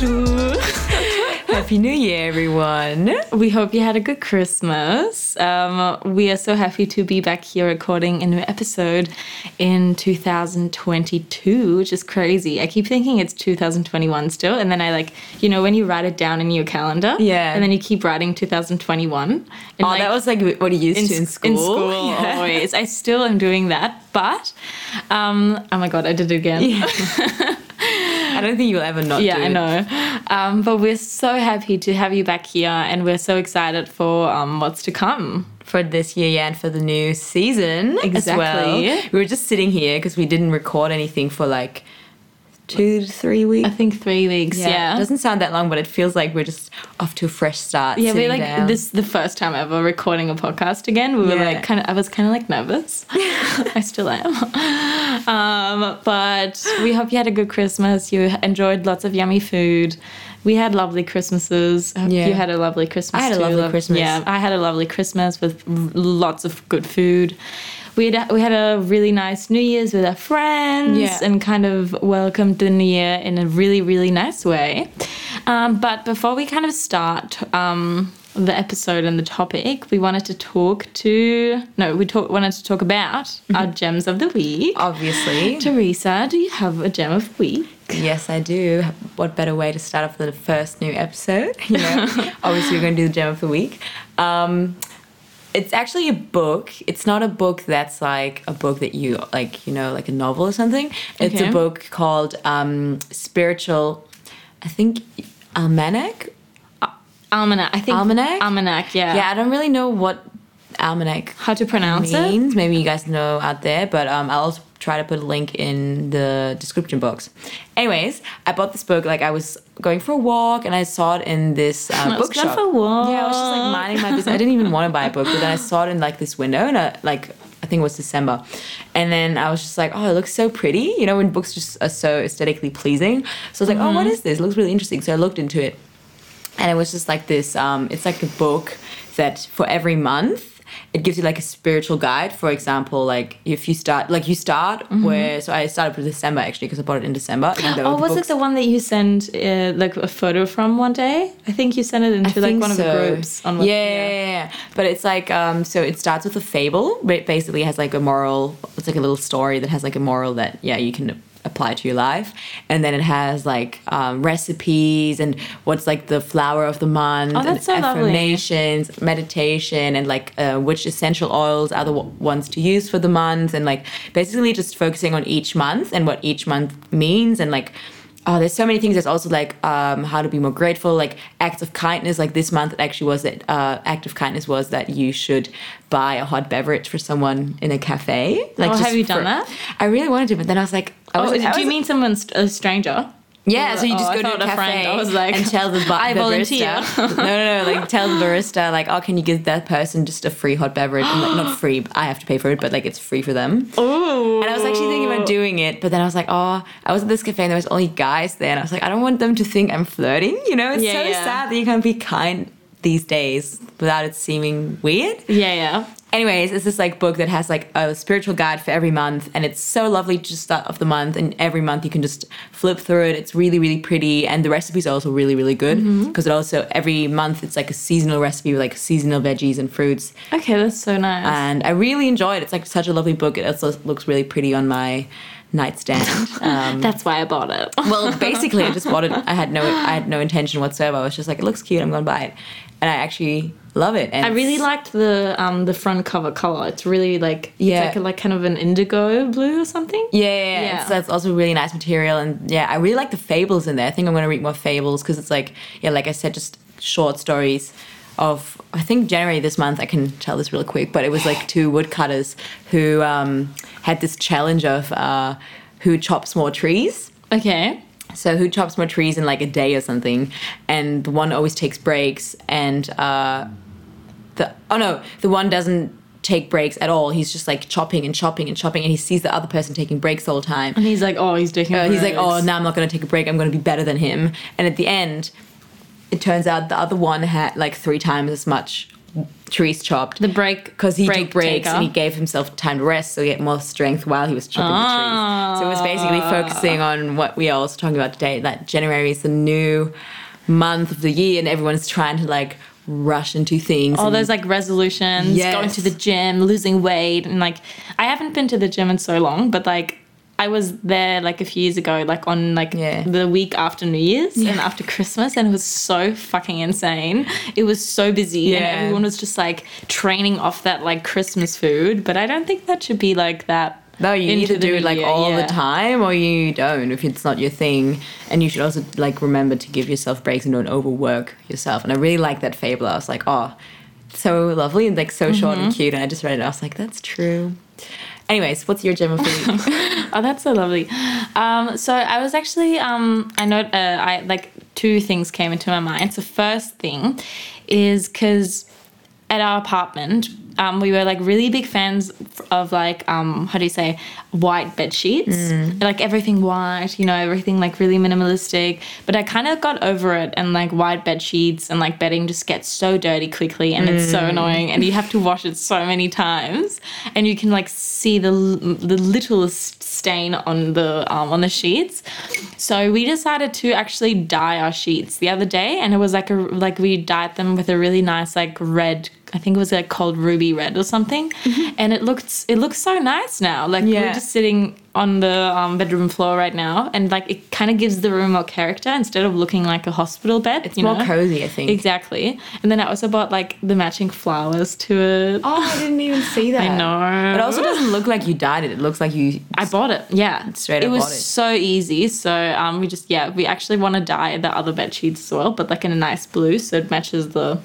Bonjour. Happy New Year, everyone. We hope you had a good Christmas. Um, we are so happy to be back here recording a new episode in 2022, which is crazy. I keep thinking it's 2021 still, and then I like, you know, when you write it down in your calendar, Yeah. and then you keep writing 2021. And Oh, like, that was like what you used to in school. In school, Yeah. always. I still am doing that, but um, oh my god, I did it again. I don't think you'll ever not Yeah, do I know. Um, but we're so happy to have you back here, and we're so excited for um, what's to come. For this year, yeah, and for the new season as well. Exactly. We were just sitting here because we didn't record anything for like two to three weeks. I think three weeks. Yeah. It doesn't sound that long, but it feels like we're just off to a fresh start. yeah, we're like down. this is the first time ever recording a podcast again. We were Yeah. like kind of I was kind of like nervous. I still am. Um, but we hope you had a good Christmas. You enjoyed lots of yummy food. We had lovely Christmases. Yeah. you had a lovely Christmas. I had a lovely Christmas. Yeah, I had a lovely Christmas with lots of good food. We had, we had a really nice New Year's with our friends Yeah. and kind of welcomed the new year in a really, really nice way. Um, but before we kind of start um, the episode and the topic, we wanted to talk to, no, we talk, wanted to talk about our gems of the week. Obviously. Theresa, do you have a gem of the week? Yes, I do. What better way to start off the first new episode? You know, obviously we're going to do the gem of the week. Um, it's actually a book. It's not a book that's like a book that you like, you know, like a novel or something. It's Okay. a book called um, Spiritual. I think Almanac. Almanac. I think Almanac? Almanac. Yeah. Yeah, I don't really know what almanac How to pronounce it? means. Maybe you guys know out there, but um, I'll also try to put a link in the description box. Anyways, I bought this book. Like I was going for a walk and I saw it in this uh, I was going bookshop. for a walk. Yeah, I was just like minding my business. I didn't even want to buy a book, but then I saw it in like this window and I, like I think it was December, and then I was just like, oh, it looks so pretty. You know, when books just are so aesthetically pleasing. So I was like, oh, what Mm-hmm. is this? It looks really interesting. So I looked into it and it was just like this um, it's like a book that for every month it gives you like a spiritual guide for example like if you start like you start where so i started with december actually because i bought it in december Mm-hmm. Oh, was it the one that you sent uh, like a photo from one day? I think you sent it into like one of the groups on yeah, yeah, yeah, yeah. But it's like um, so it starts with a fable, but it basically has like a moral. It's like a little story that has like a moral that yeah you can apply to your life, and then it has like um, recipes and what's like the flower of the month, Oh, and that's so lovely. affirmations, meditation, and like uh, which essential oils are the w- ones to use for the month, and like basically just focusing on each month and what each month means, and like Oh, there's so many things. There's also like um, how to be more grateful, like acts of kindness. Like this month, it actually was that uh, act of kindness was that you should buy a hot beverage for someone in a cafe. Like, Oh, have you done for- that? I really wanted to, but then I was like, I was, Oh, do you mean someone st- a stranger? Yeah, so you Oh, just I go to a a cafe friend. Was like, and tell the, bu- I the volunteer. barista. no, no, no, like tell the barista, like, oh, can you give that person just a free hot beverage? And, like, not free, I have to pay for it, but like it's free for them. Ooh. And I was actually thinking about doing it, but then I was like, oh, I was at this cafe and there was only guys there, and I was like, I don't want them to think I'm flirting. You know, it's Yeah, so yeah. sad that you can't be kind these days without it seeming weird. Yeah, yeah. Anyways, it's this like book that has like a spiritual guide for every month, and it's so lovely to start off the month. And every month you can just flip through it. It's really, really pretty, and the recipes are also really, really good Mm-hmm. because it also every month it's like a seasonal recipe with like seasonal veggies and fruits. Okay, that's so nice. And I really enjoy it. It's like such a lovely book. It also looks really pretty on my nightstand. Um, that's why I bought it. well, basically, I just bought it. I had no, I had no intention whatsoever. I was just like, it looks cute. I'm gonna buy it, and I actually love it. And I really liked the um the front cover color. It's really like Yeah. it's like a, like kind of an indigo blue or something. Yeah, yeah, yeah. It's, that's also really nice material, and yeah, I really like the fables in there. I think I'm gonna read more fables because it's like, yeah, like I said, just short stories of. I think January this month. I can tell this real quick, but it was like two woodcutters who um, had this challenge of uh, who chops more trees. Okay. So who chops more trees in like a day or something, and the one always takes breaks, and uh, the oh no, the one doesn't take breaks at all. He's just like chopping and chopping and chopping, and he sees the other person taking breaks all the time. And he's like, oh, he's taking. Uh, he's like, oh, now I'm not going to take a break. I'm going to be better than him. And at the end, it turns out the other one had like three times as much trees chopped. The break because he break took breaks taker. and he gave himself time to rest, so he had more strength while he was chopping the trees. So it was basically Ah. focusing on what we are also talking about today. That January is the new month of the year, and everyone's trying to like rush into things. all those like resolutions, Yes. going to the gym, losing weight, and like I haven't been to the gym in so long, but like I was there like a few years ago, like on like Yeah. the week after New Year's and after Christmas, and it was so fucking insane. It was so busy, and everyone was just like training off that like Christmas food. But I don't think that should be like that. No, you need to do it like year, all yeah. the time or you don't if it's not your thing. And you should also like remember to give yourself breaks and don't overwork yourself. And I really like that fable. I was like, oh, so lovely and like so short Mm-hmm. and cute. And I just read it. I was like, that's true. Anyways, what's your gem of the week? Oh, that's so lovely. Um, so I was actually, um, I know, uh, I like two things came into my mind. So first thing is because at our apartment, um, we were like really big fans of like um, how do you say white bed sheets, like everything white, you know, everything like really minimalistic. But I kind of got over it, and like white bed sheets and like bedding just gets so dirty quickly, and it's so annoying, and you have to wash it so many times, and you can like see the the littlest stain on the um, on the sheets. So we decided to actually dye our sheets the other day, and it was like a like we dyed them with a really nice like red. I think it was like called ruby red or something, and it looks it looks so nice now. Like Yeah. we're just sitting on the um, bedroom floor right now, and like it kind of gives the room more character instead of looking like a hospital bed. It's more know? cozy, I think. Exactly, and then I also bought like the matching flowers to it. Oh, I didn't even see that. I know. It also doesn't look like you dyed it. It looks like you. I bought it. Yeah, Straight It up was bought it. so easy. So um, we just yeah, we actually want to dye the other bed sheets as well, but like in a nice blue, so it matches the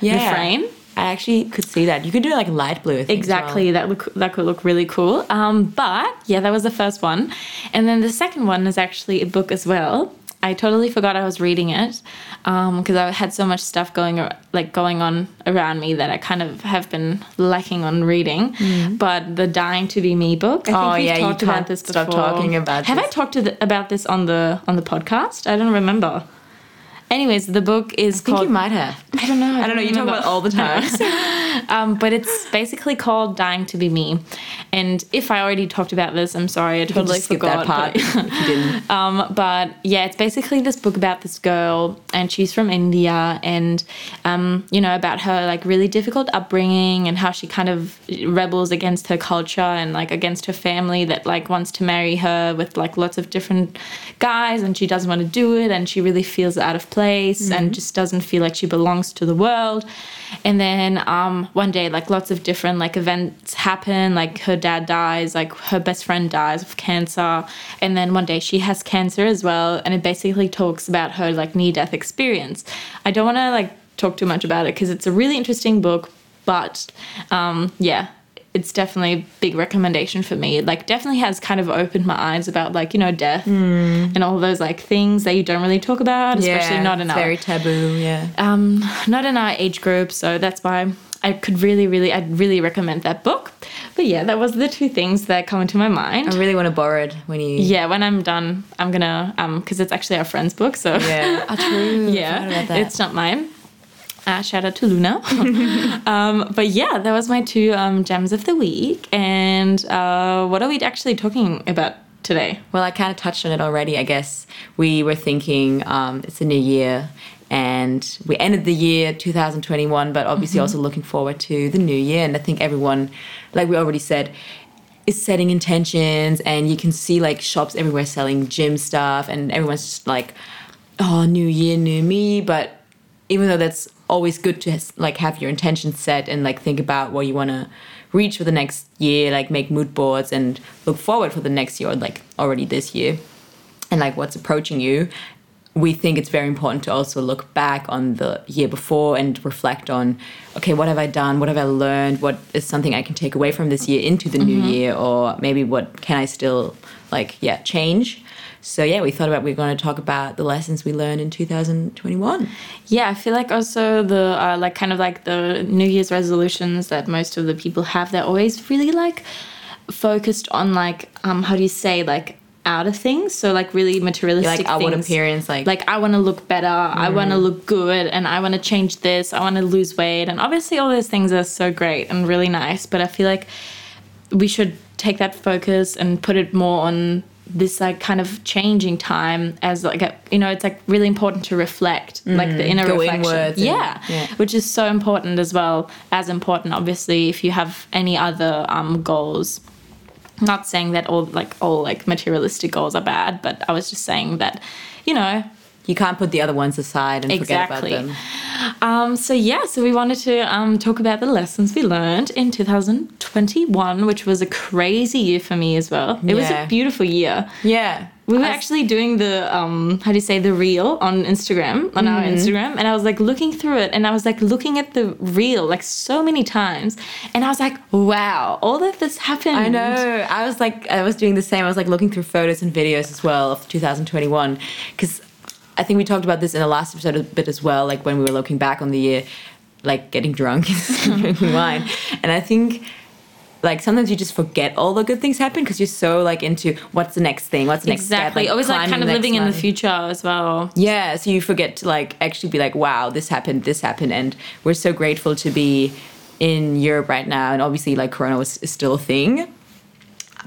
yeah. the frame. I actually could see that. You could do like light blue. Think, well. Exactly, that look that could look really cool. Um, but yeah, that was the first one, and then the second one is actually a book as well. I totally forgot I was reading it because I had so much stuff going like going on around me that I kind of have been lacking on reading. But the Dying to Be Me book, I think Mm. Oh, yeah, you talked about can't this stop before. talking about Have I talked to the, about this on the on the podcast? I don't remember. Anyways, the book is I think called. you might have. I don't know. I don't know. You talk about all the times. Um, but it's basically called Dying to Be Me. And if I already talked about this, I'm sorry, I totally forgot. that part um, but yeah, it's basically this book about this girl, and she's from India, and um, you know about her like really difficult upbringing and how she kind of rebels against her culture and like against her family that like wants to marry her with like lots of different guys, and she doesn't want to do it, and she really feels out of place and just doesn't feel like she belongs to the world. And then um, one day, like lots of different like events happen. Like her dad dies, like her best friend dies of cancer, and then one day she has cancer as well. And it basically talks about her like near death experience. I don't want to like talk too much about it because it's a really interesting book, but um, yeah. It's definitely a big recommendation for me. It like definitely has kind of opened my eyes about like, you know, death and all those like things that you don't really talk about, especially yeah, not in it's our very taboo. Yeah. um, not in our age group, so that's why I could really, really, I'd really recommend that book. But yeah, that was the two things that come into my mind. I really want to borrow it when you. yeah, when I'm done, I'm gonna um, because it's actually our friend's book, so Yeah. Oh, true. Yeah, about that. it's not mine. Uh, shout out to Luna. um, but yeah, that was my two um, gems of the week. And uh, what are we actually talking about today? Well, I kind of touched on it already. I guess we were thinking um, it's a new year and we ended the year 2021, but obviously also looking forward to the new year. And I think everyone, like we already said, is setting intentions and you can see like shops everywhere selling gym stuff and everyone's just like, oh, new year, new me. But even though that's always good to like have your intentions set and like think about what you want to reach for the next year, like make mood boards and look forward for the next year or like already this year and like what's approaching you, we think it's very important to also look back on the year before and reflect on, okay, what have I done? What have I learned? What is something I can take away from this year into the new mm-hmm. year? Or maybe what can I still like, yeah, change? So yeah, we thought about we are going to talk about the lessons we learned in 2021. Yeah, I feel like also the uh, like kind of like the New Year's resolutions that most of the people have. They're always really like focused on like um how do you say like outer things. So like really materialistic like outward things. appearance, like like I want to look better, I want to look good, and I want to change this, I want to lose weight, and obviously all those things are so great and really nice. But I feel like we should take that focus and put it more on this like kind of changing time as like a, you know it's like really important to reflect like the inner reflection. and- yeah, yeah. which is so important as well as important obviously if you have any other um, goals. Not saying that all like all like materialistic goals are bad but i was just saying that you know you can't put the other ones aside and Exactly. forget about them. um, so yeah, so we wanted to um, talk about the lessons we learned in 2021, which was a crazy year for me as well. It was a beautiful year. Yeah. We were actually doing the um, how do you say the reel on Instagram on our Mm-hmm. Instagram, and I was like looking through it, and I was like looking at the reel like so many times, and I was like, wow, all of this happened. I know. I was like, I was doing the same. I was like looking through photos and videos as well of 2021 because I think we talked about this in the last episode a bit as well. Like when we were looking back on the year, like getting drunk and drinking wine, and I think. Like sometimes you just forget all the good things happen because you're so like into what's the next thing, what's the next step. Exactly. Always like kind of living in the future as well. Yeah, so you forget to like actually be like, wow, this happened, this happened, and we're so grateful to be in Europe right now. And obviously, like Corona was is still a thing,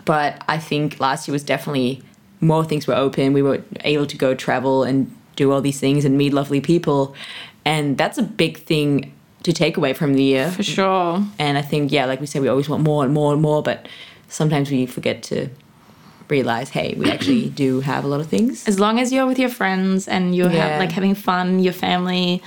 but I think last year was definitely more things were open. We were able to go travel and do all these things and meet lovely people, and that's a big thing to take away from the year. For sure. And I think, yeah, like we said, we always want more and more and more, but sometimes we forget to realize, hey, we actually do have a lot of things. as long as you're with your friends and you're Yeah. ha- like having fun, your family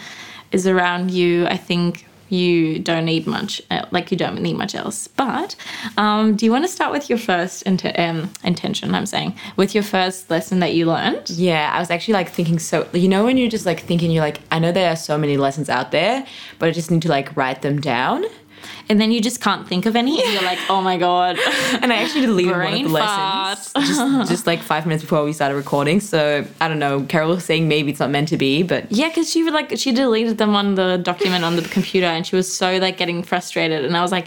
is around you. I think you don't need much. Like you don't need much else. But um, do you want to start with your first int- um, intention? I'm saying with your first lesson that you learned. Yeah, I was actually like thinking so you know when you're just like thinking you're like I know there are so many lessons out there, but I just need to like write them down. And then you just can't think of any. And you're like, oh my god. And I actually deleted one of the lessons just, just like five minutes before we started recording. So I don't know. Carol was saying maybe it's not meant to be, but Yeah, because she would like she deleted them on the document on the computer, and she was so like getting frustrated. And I was like,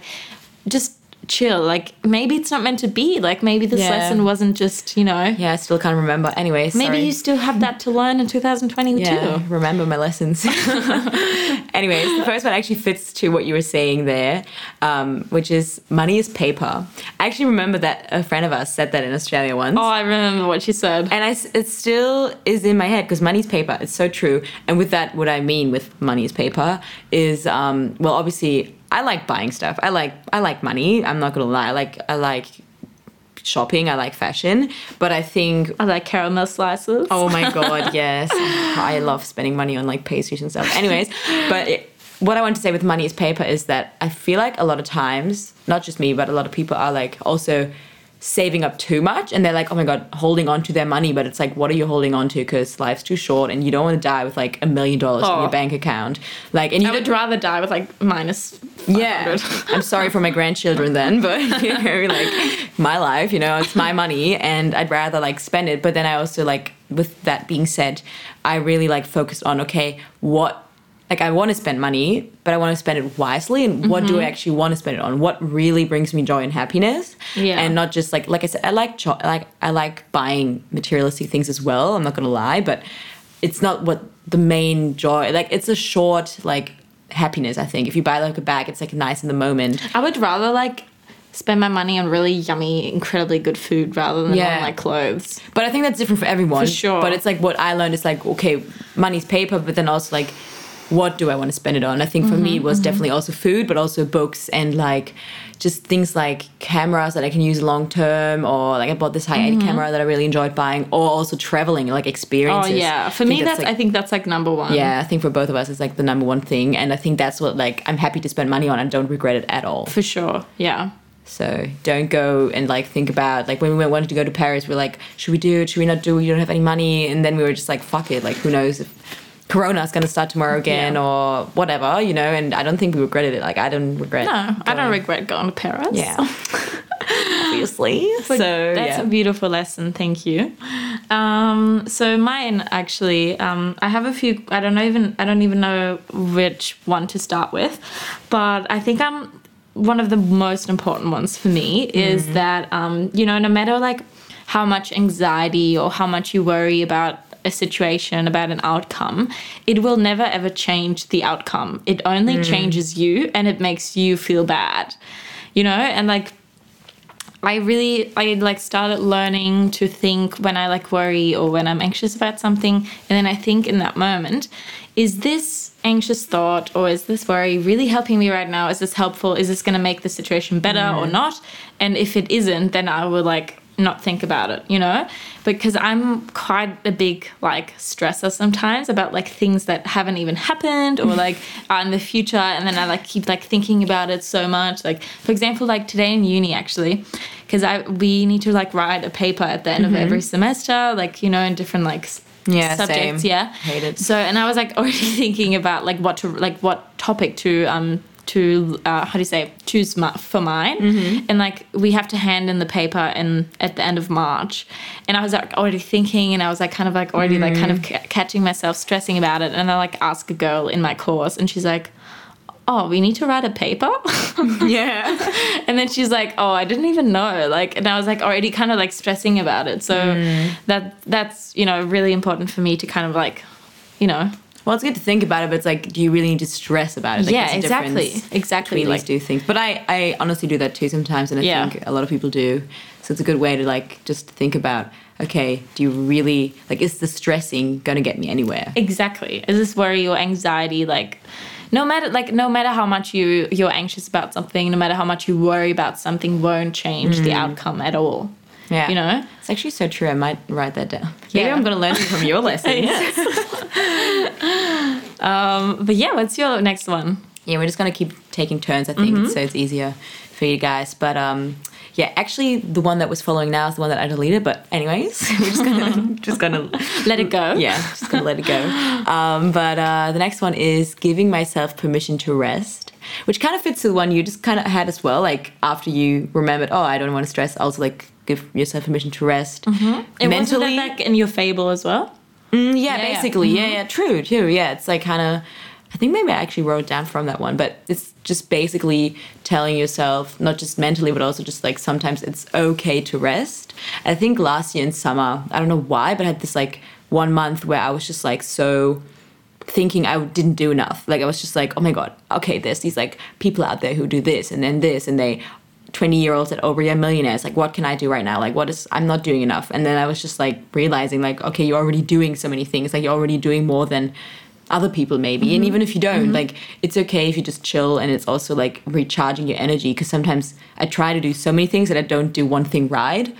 just chill. Like maybe it's not meant to be. Like maybe this Yeah. lesson wasn't just you know. yeah, I still can't remember. Anyway, Maybe you still have that to learn in 2022. yeah, remember my lessons. Anyways, the first one actually fits to what you were saying there, um, which is money is paper. I actually remember that a friend of ours said that in Australia once. Oh, I remember what she said. And I, it still is in my head because money's paper. It's so true. And with that, what I mean with money is paper is, um, well, obviously, I like buying stuff. I like I like money. I'm not gonna lie. I like I like shopping. I like fashion. But I think. I like caramel slices. Oh my god, yes! I love spending money on like pastries and stuff. Anyways, but it, what I want to say with money is paper is that I feel like a lot of times, not just me, but a lot of people are like also saving up too much and they're like, oh my god, holding on to their money. But it's like, what are you holding on to? Because life's too short and you don't want to die with like a million dollars in Oh. your bank account. Like, and you I would rather die with like minus. yeah, I'm sorry for my grandchildren then, but you know, like my life, you know, it's my money, and I'd rather like spend it. But then I also like, with that being said, I really like focused on okay, what like I want to spend money, but I want to spend it wisely, and what do I mm-hmm. actually want to spend it on? What really brings me joy and happiness? Yeah. and not just like like I said, I like cho- like I like buying materialistic things as well. I'm not gonna lie, but it's not what the main joy. Like it's a short like happiness. I think if you buy like a bag, it's like nice in the moment. I would rather like spend my money on really yummy, incredibly good food rather than Yeah. on like clothes. But I think that's different for everyone. For sure. But it's like what I learned is like okay, money's paper, but then also like what do I want to spend it on? I think for me it Mm-hmm, was definitely also food, but also books and like just things like cameras that I can use long term, or like I bought this high end camera that I really enjoyed buying, or also traveling, like Mm-hmm. Oh experiences. yeah, for me think that's, like, I think that's like number one. yeah, I think for both of us it's like the number one thing, and I think that's what like I'm happy to spend money on. and don't regret it at all. for sure. Yeah. So don't go and like think about like when we wanted to go to Paris, we are like, should we do it? Should we not do it? We don't have any money, and then we were just like, fuck it. Like who knows if Corona's gonna start tomorrow again Yeah. or whatever, you know? And I don't think we regretted it. Like I don't regret. No, I don't going- regret going to Paris. Yeah. Obviously. But so that's yeah. a beautiful lesson. Thank you. Um, so mine actually, um, I have a few. I don't know even. I don't even know which one to start with, but I think I'm one of the most important ones for me is Mm-hmm. that um, you know no matter like how much anxiety or how much you worry about a situation, about an outcome, it will never ever change the outcome. It only mm. changes you and it makes you feel bad. You know, and like I really I like started learning to think when I like worry or when I'm anxious about something. And then I think in that moment is this anxious thought or is this worry really helping me right now? Is this helpful? Is this going to make the situation better mm. or not? And if it isn't then I will like not think about it you know because I'm quite a big like stressor sometimes about like things that haven't even happened or like are in the future and then I like keep like thinking about it so much like for example like today in uni actually because I we need to like write a paper at the end of every semester like you know in different like Yeah, subjects same. yeah Hate it. so and I was like already thinking about like what to like what topic to um to uh, how do you say choose ma- for mine Mm-hmm. and like we have to hand in the paper in at the end of March and I was like already thinking and I was like kind of like already like kind of Mm. ca- catching myself stressing about it and I like ask a girl in my course and she's like oh we need to write a paper Yeah. and then she's like oh i didn't even know like and i was like already kind of like stressing about it so Mm. that that's you know really important for me to kind of like you know Well, it's good to think about it, but it's like, do you really need to stress about it? Like, yeah exactly exactly between like two things. But I, I honestly do that too sometimes, and I Yeah. think a lot of people do. So it's a good way to like just think about, okay, do you really like is the stressing gonna get me anywhere? exactly is this worry or anxiety like no matter like no matter how much you you're anxious about something no matter how much you worry about something won't change the outcome at all Mm. Yeah, you know it's actually so true. I might write that down. Yeah. Maybe. I'm gonna learn from your lessons. um but yeah what's your next one Yeah, we're just gonna keep taking turns, I think, so it's easier for you guys. But um, yeah, actually, the one that was following now is the one that I deleted. But anyways, we're just gonna just gonna let it go yeah, just gonna let it go. Um, but uh, the next one is giving myself permission to rest, which kind of fits the one you just kind of had as well. Like after you remembered, oh, I don't want to stress. I was like give yourself permission to rest and wasn't mentally. that like in your fable as well Mm, yeah, Yeah, yeah. basically. Yeah, yeah, true, true. Yeah, it's like kind of. I think maybe I actually wrote down from that one, but it's just basically telling yourself, not just mentally, but also just like sometimes it's okay to rest. I think last year in summer, I don't know why, but I had this like one month where I was just like so thinking I didn't do enough. Like I was just like, oh my god, okay, there's these like people out there who do this and then this, and they 20 year olds at over yeah millionaires. Like, what can I do right now? Like, what is I'm not doing enough. And then I was just like realizing, like, okay, you're already doing so many things. Like, you're already doing more than other people maybe and mm-hmm. even if you don't mm-hmm. like it's okay if you just chill and it's also like recharging your energy because sometimes i try to do so many things that i don't do one thing right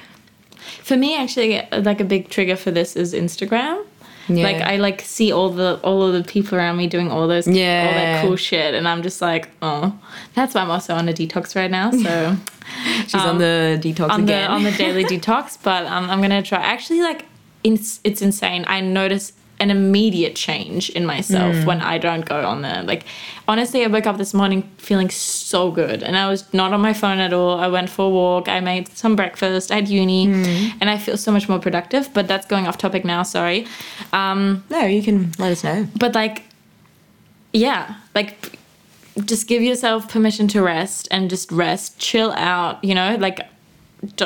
For me, actually, like a big trigger for this is Instagram. Yeah. Like I like see all the all of the people around me doing all those all that cool shit, and I'm just like, oh, that's why I'm also on a detox right now. So she's on the detox on again the on the daily detox, but um, I'm gonna try. Actually, like it's it's insane. I notice an immediate change in myself Mm. when I don't go on there. Like honestly, I woke up this morning feeling so good, and I was not on my phone at all. I went for a walk. I made some breakfast. I had uni, Mm. and I feel so much more productive. But that's going off topic now. Sorry. Um, no you can let us know but like yeah like just give yourself permission to rest and just rest chill out you know like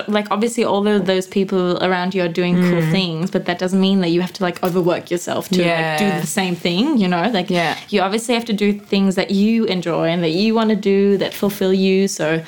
like obviously all of those people around you are doing cool Mm. things but that doesn't mean that you have to like overwork yourself to like do the same thing you know like Yeah. you obviously have to do things that you enjoy and that you want to do that fulfill you so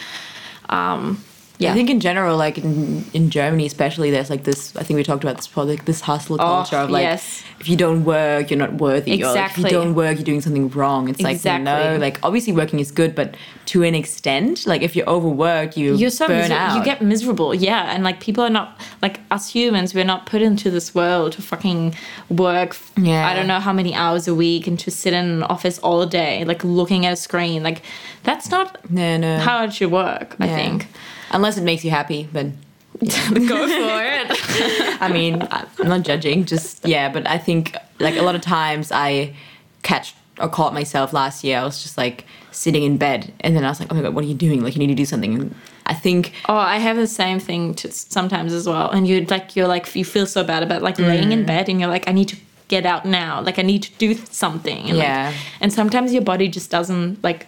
um Yeah, I think in general, like in, in Germany especially, there's like this. I think we talked about this before, like this hustle oh, culture of like, yes. if you don't work, you're not worthy. Or like, if you don't work, you're doing something wrong. It's like Exactly. no, like obviously working is good, but to an extent, like if you're overworked, you you're so burn miser- out. you get miserable yeah and like people are not like us humans we're not put into this world to fucking work Yeah. i don't know how many hours a week and to sit in an office all day like looking at a screen like that's not no, no. how it should work i Yeah. think unless it makes you happy, but go for it I mean, I'm not judging, just yeah, but I think like a lot of times I catch or caught myself last year. I was just like sitting in bed, and then I was like, oh my god, what are you doing? Like you need to do something. And I think oh i have the same thing to sometimes as well and you like you're like you feel so bad about like laying Mm. in bed and you're like i need to get out now like i need to do something and, like- Yeah. and sometimes your body just doesn't like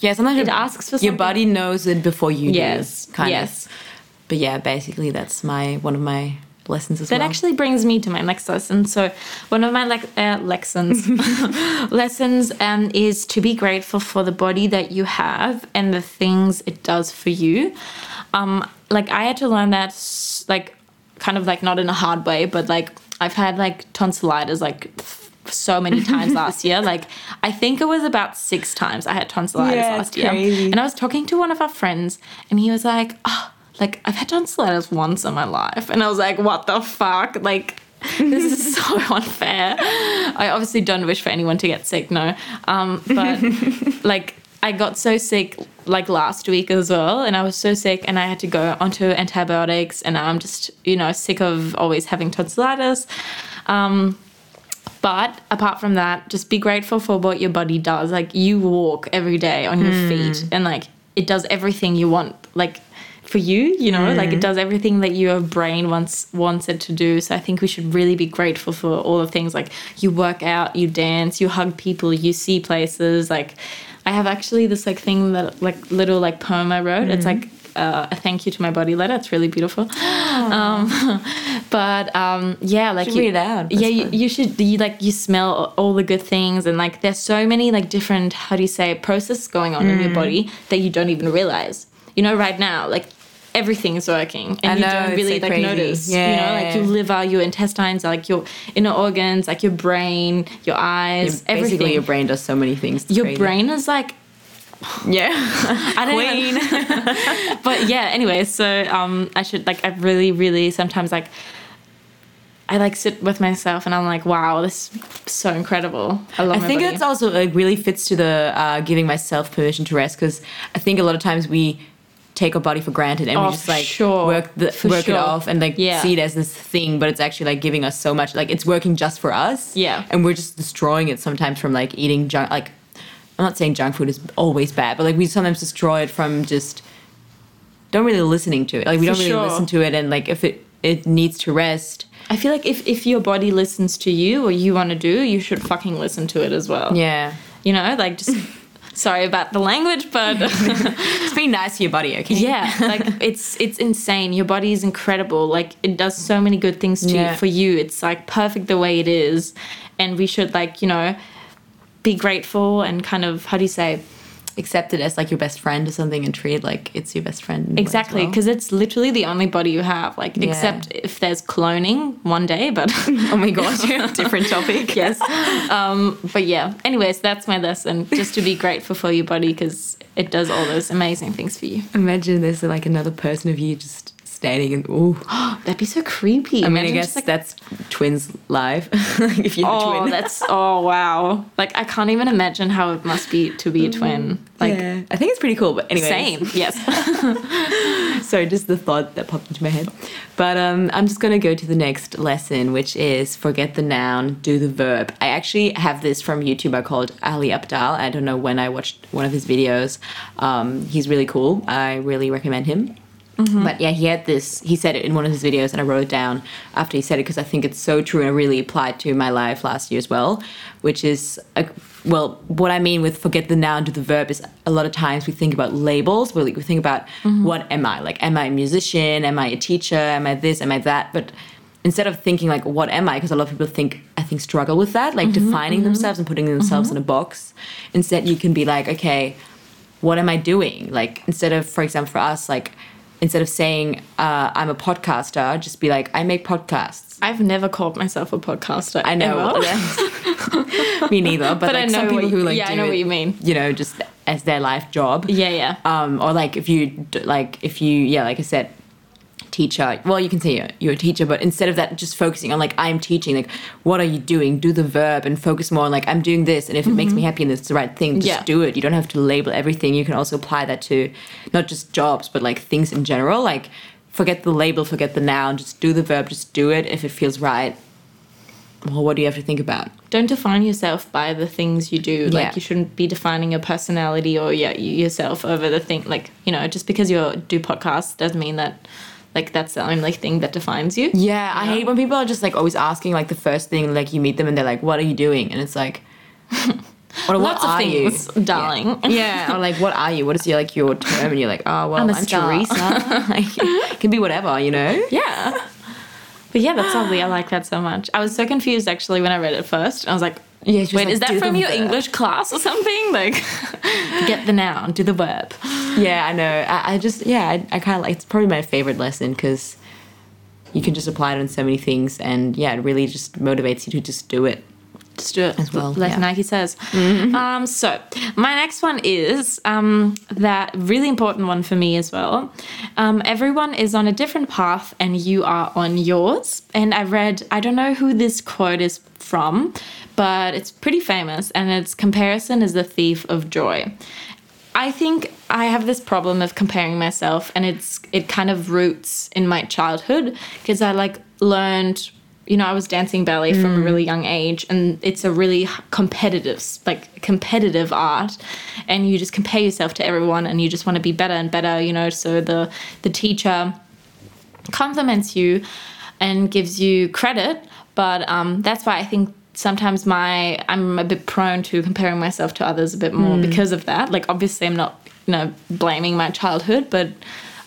yeah, sometimes It your- asks for your something. body knows it before you Yes, do. Kind yes. of. but yeah, basically that's my one of my lessons as That well. That actually brings me to my next lesson. So, one of my le- uh, lessons lessons um, is to be grateful for the body that you have and the things it does for you. Um, like I had to learn that, like, kind of like not in a hard way, but like I've had like tonsillitis like so many times last year. Like I think it was about six times I had tonsillitis Yeah, last year, crazy. and I was talking to one of our friends, and he was like, "Oh, like I've had tonsillitis once in my life," and I was like, "What the fuck?" Like. this is so unfair. I obviously don't wish for anyone to get sick, no. Um, but like I got so sick like last week as well, and I was so sick, and I had to go onto antibiotics, and I'm just you know sick of always having tonsillitis. Um, but apart from that, just be grateful for what your body does. Like you walk every day on your feet, and like it does everything you want. Like for you, you know, like it does everything that your brain wants wants it to do. So I think we should really be grateful for all the things. Like you work out, you dance, you hug people, you see places. Like I have actually this like thing that like little like poem I wrote. It's like uh, a thank you to my body letter. It's really beautiful. Um, but um, yeah, like you, read it out. Yeah, you, you should. You like you smell all the good things, and like there's so many like different how do you say processes going on Mm. in your body that you don't even realize. You know, right now, like everything is working, and I you don't really so like crazy. notice. You know, Yeah. like your liver, your intestines, like your inner organs, like your brain, your eyes, Basically, everything. your brain does so many things. It's your crazy. brain is like yeah. I don't even- but yeah, anyway, so um, I should like I really, really sometimes like I like sit with myself and I'm like, wow, this is so incredible. I love I think body. it's also like really fits to the uh, giving myself permission to rest because I think a lot of times we take our body for granted and Oh, we just like sure. work the, For work sure. it off and like Yeah. see it as this thing, but it's actually like giving us so much. Like it's working just for us. Yeah. and we're just destroying it sometimes from like eating junk. Like I'm not saying junk food is always bad, but like we sometimes destroy it from just don't really listening to it. Like we For don't really sure. listen to it, and like if it it needs to rest. I feel like if, if your body listens to you or you want to do, you should fucking listen to it as well. Yeah, You know, like just sorry about the language, but just be nice to your body, okay? yeah like it's it's insane your body is incredible like it does so many good things to Yeah. for you it's like perfect the way it is and we should like you know be grateful and kind of how do you say accept it as like your best friend or something and treat like it's your best friend. in a way as exactly well. because it's literally the only body you have like Yeah. except if there's cloning one day but oh my god, different topic. yes um but yeah anyways that's my lesson just to be grateful for your body because it does all those amazing things for you Imagine there's like another person of you just standing and ooh. that'd be so creepy I mean, I guess like, that's twins live. if you're a Oh, twin. that's oh wow! Like I can't even imagine how it must be to be a twin. Like yeah. I think it's pretty cool. But anyway, same, yes. Sorry, just the thought that popped into my head. But um, I'm just going to go to the next lesson, which is forget the noun, do the verb. I actually have this from a YouTuber called Ali Abdaal. I don't know when I watched one of his videos. Um, he's really cool. I really recommend him. Mm-hmm. But yeah, he had this, he said it in one of his videos, and I wrote it down after he said it because I think it's so true and it really applied to my life last year as well. Which is, a, well, what I mean with forget the noun, do the verb is a lot of times we think about labels, we, we think about mm-hmm. what am I? Like, am I a musician? Am I a teacher? Am I this? Am I that? But instead of thinking like, what am I? Because a lot of people think, I think, struggle with that, like mm-hmm. defining themselves and putting themselves in a box. Instead, you can be like, okay, what am I doing? Like instead of, for example, for us, like instead of saying uh, I'm a podcaster, just be like I make podcasts. I've never called myself a podcaster. I know, me neither, but, But like I know some people what- who like yeah, I know it, what you mean. You know, just as their life job. yeah, yeah. Um, or like if you like if you yeah, like I said, teacher. Well, you can say you're, you're a teacher, but instead of that, just focusing on like I'm teaching. Like, what are you doing? Do the verb and focus more on like I'm doing this, and if it makes me mm-hmm. happy and it's the right thing, just Yeah. do it. You don't have to label everything. You can also apply that to not just jobs, but like things in general. Like, forget the label, forget the noun. Just do the verb. Just do it if it feels right. Well, what do you have to think about? Don't define yourself by the things you do. Yeah. Like you shouldn't be defining your personality or yeah, yourself over the thing. Like you know, just because you do podcasts doesn't mean that like that's the only thing that defines you. Yeah, I hate when people are just like always asking like the first thing like you meet them and they're like, "What are you doing?" And it's like, what Lots of are you? darling. Yeah, or like what are you? What is your like your term? And you're like, oh well, I'm I'm, a star. Theresa. like, it can be whatever, you know. Yeah. But yeah, that's lovely. I like that so much. I was so confused actually when I read it first. I was like, Yeah, wait, like, is that from your verb. English class or something? Like, get the noun, do the verb. Yeah, I know. I, I just yeah, I, I kind of like it's probably my favorite lesson because you can just apply it on so many things, and yeah, it really just motivates you to just do it. Just do it As well, like yeah. Mm-hmm. Nike says. Um, so my next one is um, that really important one for me as well. Um, everyone is on a different path, and you are on yours. And I read, I don't know who this quote is from, but it's pretty famous, and it's "Comparison is the thief of joy." I think I have this problem of comparing myself, and it's it kind of roots in my childhood because I like learned. You know, I was dancing ballet from a really young age, and it's a really competitive, like competitive art, and you just compare yourself to everyone, and you just want to be better and better. You know, so the the teacher compliments you and gives you credit, but um, that's why I think sometimes my I'm a bit prone to comparing myself to others a bit more Hmm. because of that. Like obviously I'm not you know blaming my childhood, but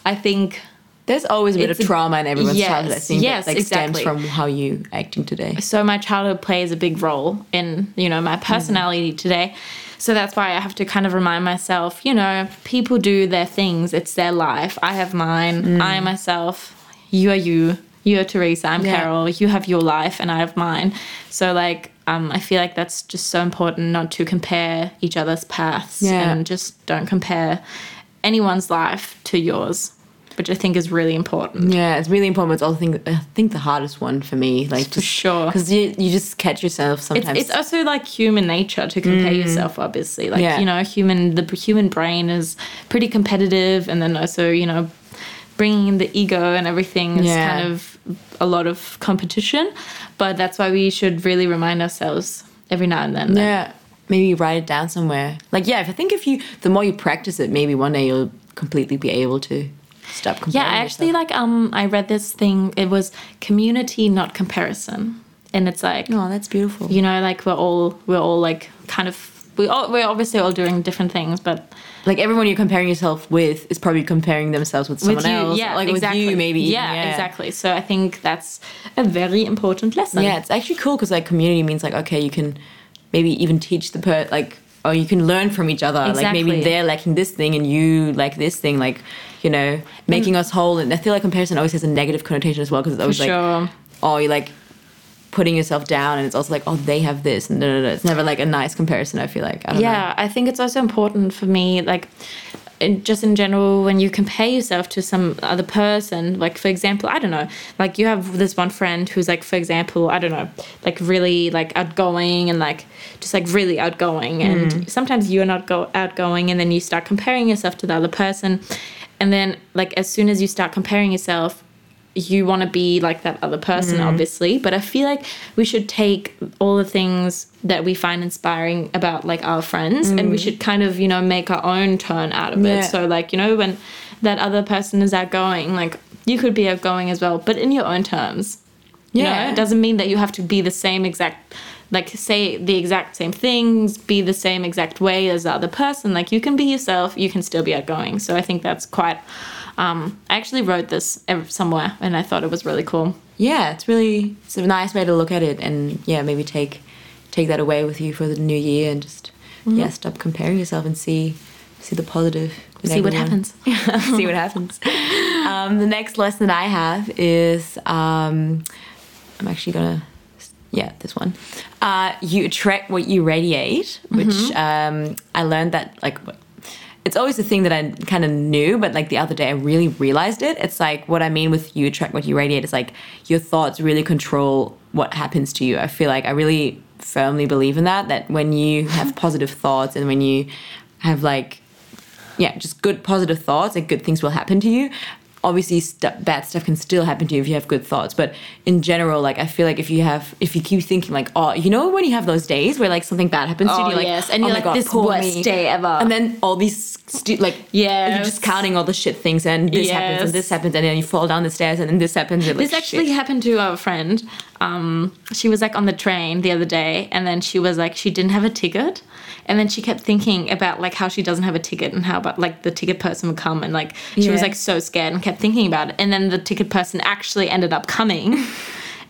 I think There's always a bit It's of trauma in everyone's yes, childhood. I think yes, that like, exactly. stems from how you acting today. so my childhood plays a big role in you know my personality today. So that's why I have to kind of remind myself, you know, people do their things. It's their life. I have mine. I myself. You are you. You are Theresa. I'm Yeah. Carol. You have your life, and I have mine. So like, um, I feel like that's just so important not to compare each other's paths, Yeah. and just don't compare anyone's life to yours, which I think is really important. Yeah, it's really important. It's also think I think the hardest one for me, like For sure. because you you just catch yourself sometimes. it's also like human nature to compare mm. yourself obviously like Yeah. you know human the human brain is pretty competitive and then also you know bringing in the ego and everything is Yeah. kind of a lot of competition but that's why we should really remind ourselves every now and then that- yeah, maybe write it down somewhere. Like yeah, if I think if you the more you practice it, maybe one day you'll completely be able to stop comparing. yeah I actually yourself. like um i read this thing it was community not comparison and it's like Oh, that's beautiful. you know like we're all we're all like kind of we all, we're obviously all doing different things but like everyone you're comparing yourself with is probably comparing themselves with someone with you, else. yeah, like exactly. with you, maybe. even, Yeah, exactly. So I think that's a very important lesson. Yeah, it's actually cool because like community means like okay, you can maybe even teach the per like or you can learn from each other. Like maybe they're lacking this thing and you like this thing. Like you know, making mm. us whole. And I feel like comparison always has a negative connotation as well because it's always sure. like oh, you're like putting yourself down, and it's also like oh, they have this, and da, da, da. it's never like a nice comparison. I feel like I don't know. Yeah, I think it's also important for me, like, in, just in general, when you compare yourself to some other person, like, for example, I don't know, like, you have this one friend who's, like, for example, I don't know, like, really, like, outgoing and, like, just, like, really outgoing. And mm. sometimes you're not go- outgoing, and then you start comparing yourself to the other person. And then, like, as soon as you start comparing yourself, you want to be like that other person, mm. obviously. But I feel like we should take all the things that we find inspiring about like our friends and we mm. should kind of, you know, make our own turn out of Yeah. it. So, like, you know, when that other person is outgoing, like, you could be outgoing as well, but in your own terms. You Yeah. know, it doesn't mean that you have to be the same exact, like, say the exact same things, be the same exact way as the other person. Like, you can be yourself, you can still be outgoing. So I think that's quite. Um, I actually wrote this somewhere, and I thought it was really cool. yeah, it's really it's a nice way to look at it, and yeah, maybe take take that away with you for the new year, and just Mm-hmm. yeah, stop comparing yourself and see see the positive. in See what happens. see what happens. Um, the next lesson I have is um, I'm actually gonna yeah this one. Uh, you attract what you radiate, which Mm-hmm. um, I learned that like. It's always a thing that I kind of knew, but like the other day I really realized it. It's like what I mean with you attract what you radiate is like your thoughts really control what happens to you. I feel like I really firmly believe in that, that when you have positive thoughts and when you have like yeah, just good positive thoughts and good things will happen to you. Obviously st- bad stuff can still happen to you if you have good thoughts but in general like i feel like if you have if you keep thinking like oh you know when you have those days where like something bad happens to you Oh, like yes, and oh you're like, God, this worst me. day ever. and then all these stu- like yeah you're just counting all the shit things and this happens and this happens and then you fall down the stairs and then this happens and This actually shit. happened to our friend. Um, she was like on the train the other day, and then she was like, she didn't have a ticket, and then she kept thinking about like how she doesn't have a ticket and how about like the ticket person would come, and like she was like so scared and kept thinking about it, and then the ticket person actually ended up coming.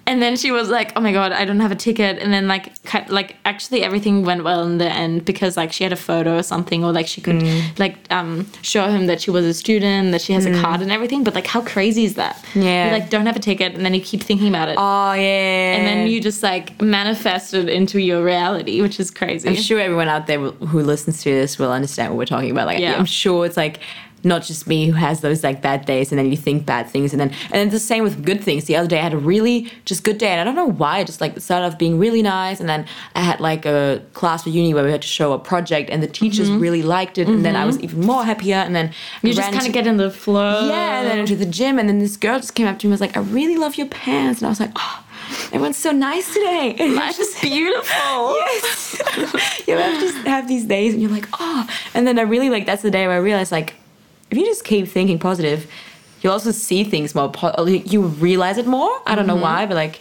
And then she was like, "Oh my god, I don't have a ticket." And then like, ki- like actually everything went well in the end because like she had a photo or something, or like she could Mm. like um, show him that she was a student, that she has a card and everything. But like, how crazy is that? Yeah. You like don't have a ticket, and then you keep thinking about it, oh yeah and then you just like manifest it into your reality, which is crazy. I'm sure everyone out there who listens to this will understand what we're talking about. Like, Yeah. I'm sure it's like not just me who has those like bad days, and then you think bad things, and then and then it's the same with good things. The other day I had a really just good day, and I don't know why. I just like started off being really nice, and then I had like a class for uni where we had to show a project, and the teachers really liked it, and then I was even more happier, and then Mm-hmm. you just kind of get in the flow. yeah, and then into the gym, and then this girl just came up to me and was like, "I really love your pants," and I was like, "Oh, everyone's so nice today." life is beautiful. yes. you have to just have these days, and you're like, "Oh," and then I really like that's the day where I realized like, if you just keep thinking positive, you'll also see things more. Po- you you realize it more. I don't know mm-hmm. why, but like,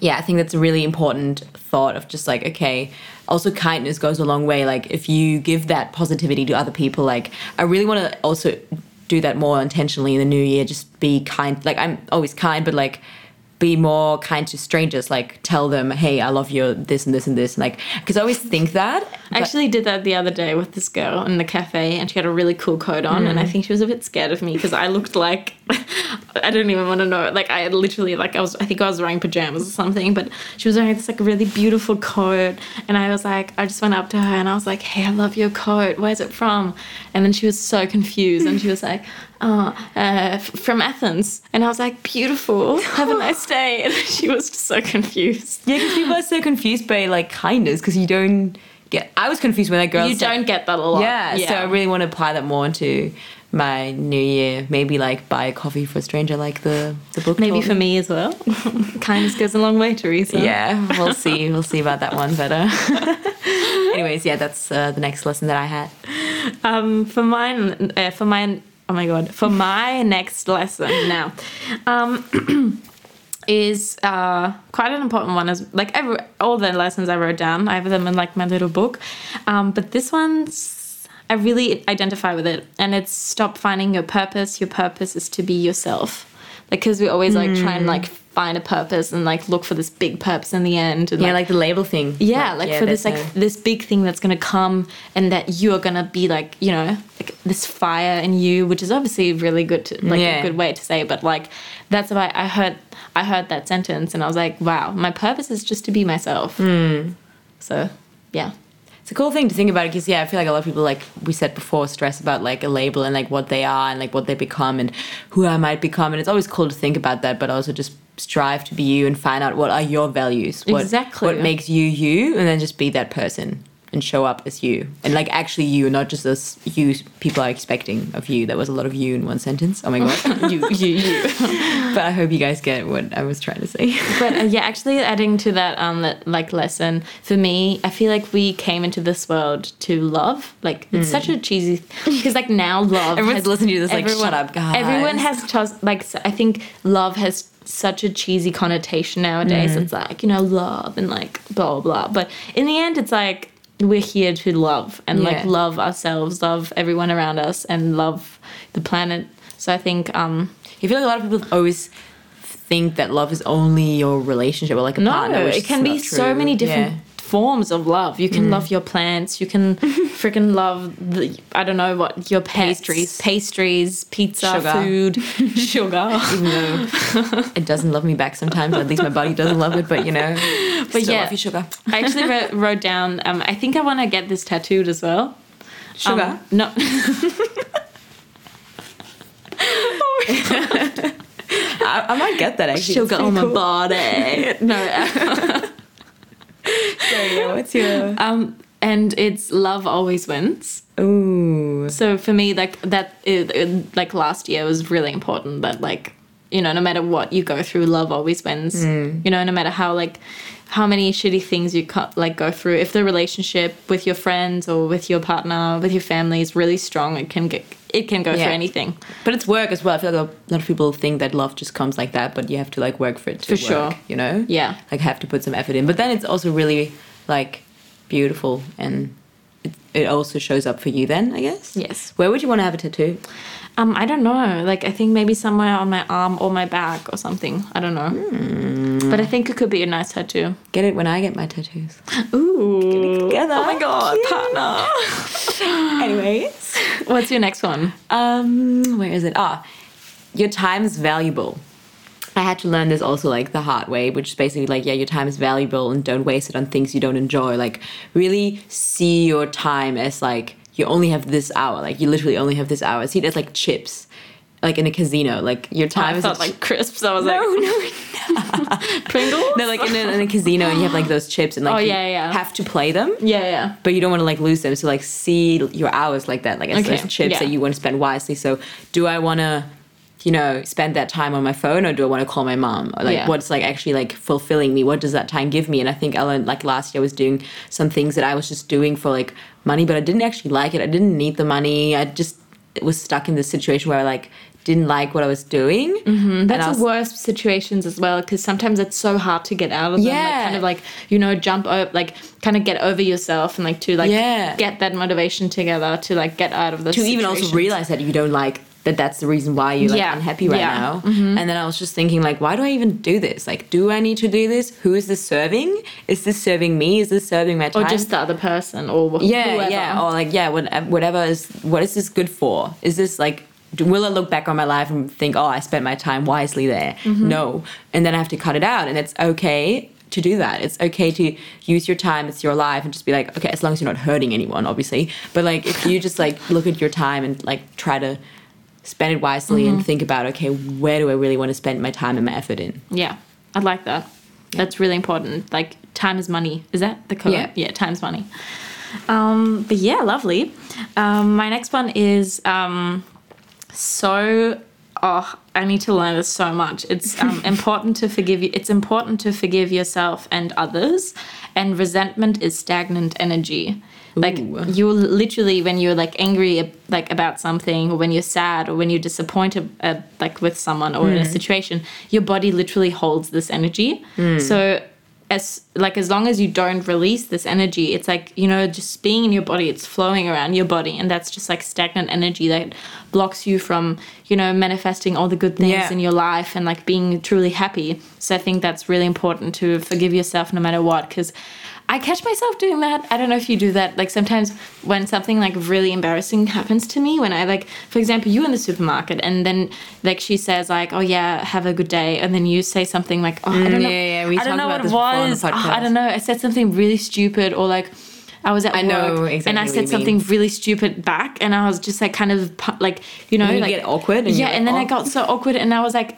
yeah, I think that's a really important thought of just like, okay, also kindness goes a long way. Like, if you give that positivity to other people, like, I really want to also do that more intentionally in the new year. Just be kind. Like, I'm always kind, but like, be more kind to strangers. Like, tell them, hey, I love you, this and this and this. Like, because I always think that. I actually did that the other day with this girl in the cafe, and she had a really cool coat on, and I Mm. think she was a bit scared of me because I looked like I don't even want to know. Like I literally like I was I think I was wearing pajamas or something, but she was wearing this like really beautiful coat, and I was like I just went up to her and I was like, Hey, I love your coat. Where's it from? And then she was so confused, and she was like. Oh, uh, f- from Athens, and I was like, "Beautiful, have a nice day." And she was just so confused. yeah, because people are so confused by like kindness because you don't get. I was confused when that girl. You said- don't get that a lot. Yeah, so I really want to apply that more into my new year. Maybe like buy a coffee for a stranger, like the the book. Maybe for me. as well. Kindness goes a long way, Theresa. Yeah, we'll see. We'll see about that one. Uh, anyways, yeah, that's uh, the next lesson that I had. Um, for mine, uh, for mine, oh my god, for my next lesson now, um, is uh, quite an important one. As like every, all the lessons I wrote down, I have them in like my little book, um, but this one's I really identify with it, and it's stop finding your purpose. Your purpose is to be yourself. Like, because we always like try and like find a purpose and like look for this big purpose in the end. And, Yeah, like the label thing. yeah, like, for this like this big thing that's gonna come and that you are gonna be like you know like this fire in you, which is obviously really good to like Yeah. a good way to say, it, but like that's why I heard I heard that sentence and I was like, wow, my purpose is just to be myself. Hmm. So yeah, It's a cool thing to think about because yeah, I feel like a lot of people like we said before stress about like a label and like what they are and like what they become and who I might become and it's always cool to think about that, but also just strive to be you and find out what are your values, what Exactly. what makes you you, and then just be that person and show up as you and like actually you, not just as you people are expecting of you. there was a lot of you in one sentence. Oh my god, you you you. but I hope you guys get what I was trying to say. but uh, yeah, actually adding to that um that, like lesson for me, I feel like we came into this world to love. Like it's such a cheesy because like now love. Everyone's has- listening to this like, "Shut up, guys." Everyone has just like i think love has such a cheesy connotation nowadays. Hmm. It's like you know love and like blah blah blah. But in the end, it's like we're here to love and like love ourselves, love everyone around us, and love the planet. So I think um I feel like a lot of people always think that love is only your relationship or like a No, partner. it can be so many different Yeah. Forms of love. You can love your plants. You can freaking love the I don't know what your pets, Pastries. pastries, pizza, Sugar. food, sugar. Even though it doesn't love me back sometimes, at least my body doesn't love it. But you know, But yeah. love you, sugar. I actually wrote, wrote down. Um, I think I want to get this tattooed as well. Sugar. Um, no. I, I might get that actually. sugar on my pretty body. no. Uh, So, yeah, what's your? Um, uh, and it's love always wins. Ooh. So for me, like that, it, it- like last year was really important. That like you know, no matter what you go through, love always wins. You know, no matter how like how many shitty things you cut like go through. If the relationship with your friends or with your partner, with your family is really strong, it can get it can go Yeah. through anything. But it's work as well. I feel like a lot of people think that love just comes like that, but you have to like work for it to For work, sure. You know? Yeah. Like have to put some effort in. But then it's also really like beautiful and it, it also shows up for you then, I guess. Yes. Where would you want to have a tattoo? Um, I don't know. Like I think maybe somewhere on my arm or my back or something. I don't know. But I think it could be a nice tattoo. Get it when I get my tattoos. Ooh. together. Oh my god, Cute. partner. Anyways. What's your next one? Um, where is it? Ah, your time is valuable. I had to learn this also like the hard way, which is basically like, yeah, your time is valuable and don't waste it on things you don't enjoy. Like, really see your time as like you only have this hour. Like, you literally only have this hour. See as like chips, like in a casino. Like, your time I is a like crisps. I was like. no, like no, Pringles. no, like in a, in a casino, and you have like those chips, and like Oh, you yeah, yeah. have to play them yeah, yeah. but you don't want to like lose them. So like see your hours like that, like as Okay, those chips yeah. that you want to spend wisely. So do I want to, you know, spend that time on my phone or do I want to call my mom? Or like Yeah. what's like actually like fulfilling me? What does that time give me? And I think learned like last year was doing some things that I was just doing for like money, but I didn't actually like it. I didn't need the money. I just was stuck in this situation where I like didn't like what I was doing. Mm-hmm. That's was- the worst situations as well because sometimes it's so hard to get out of them. Like, Yeah. kind of like you know jump over, like kind of get over yourself and like to like Yeah. get that motivation together to like get out of this. to even also realize that you don't like that that's the reason why you're like Yeah. unhappy right Yeah. now. And then i was just thinking like why do i even do this? Like do i need to do this? Who is this serving? Is this serving me? Is this serving my time? or just the other person or wh- yeah whoever. yeah or like yeah what- whatever is what is this good for? Is this like will i look back on my life and think oh i spent my time wisely there Mm-hmm. no. And then i have to cut it out and it's okay to do that. It's okay to use your time it's your life and just be like okay as long as you're not hurting anyone obviously. But like if you just like look at your time and like try to spend it wisely Mm-hmm. and think about okay where do i really want to spend my time and my effort in Yeah, I like that. That's really important. Like time is money. Is that the code? Yeah. yeah time's money. Um, but yeah, lovely. Um, my next one is um, so. Oh, I need to learn this so much. It's um, important to forgive you. It's important to forgive yourself and others. And resentment is stagnant energy. Like Ooh. you literally, when you're like angry, like about something, or when you're sad, or when you're disappointed, uh, like with someone or in a situation, your body literally holds this energy. So as like as long as you don't release this energy it's like you know just being in your body it's flowing around your body and that's just like stagnant energy that blocks you from you know manifesting all the good things Yeah. in your life and like being truly happy so i think that's really important to forgive yourself no matter what because I catch myself doing that. I don't know if you do that. Like sometimes when something like really embarrassing happens to me, when I like, for example, you in the supermarket, and then like she says like, "Oh yeah, have a good day," and then you say something like, "Oh, I don't know, Mm, yeah, yeah, we I don't know about what it this before on the was. Oh, I don't know. I said something really stupid, or like." I was at I work know and I said something mean. really stupid back, and I was just like kind of like you know you like get awkward and yeah, you're and then I "Oh." got so awkward, and I was like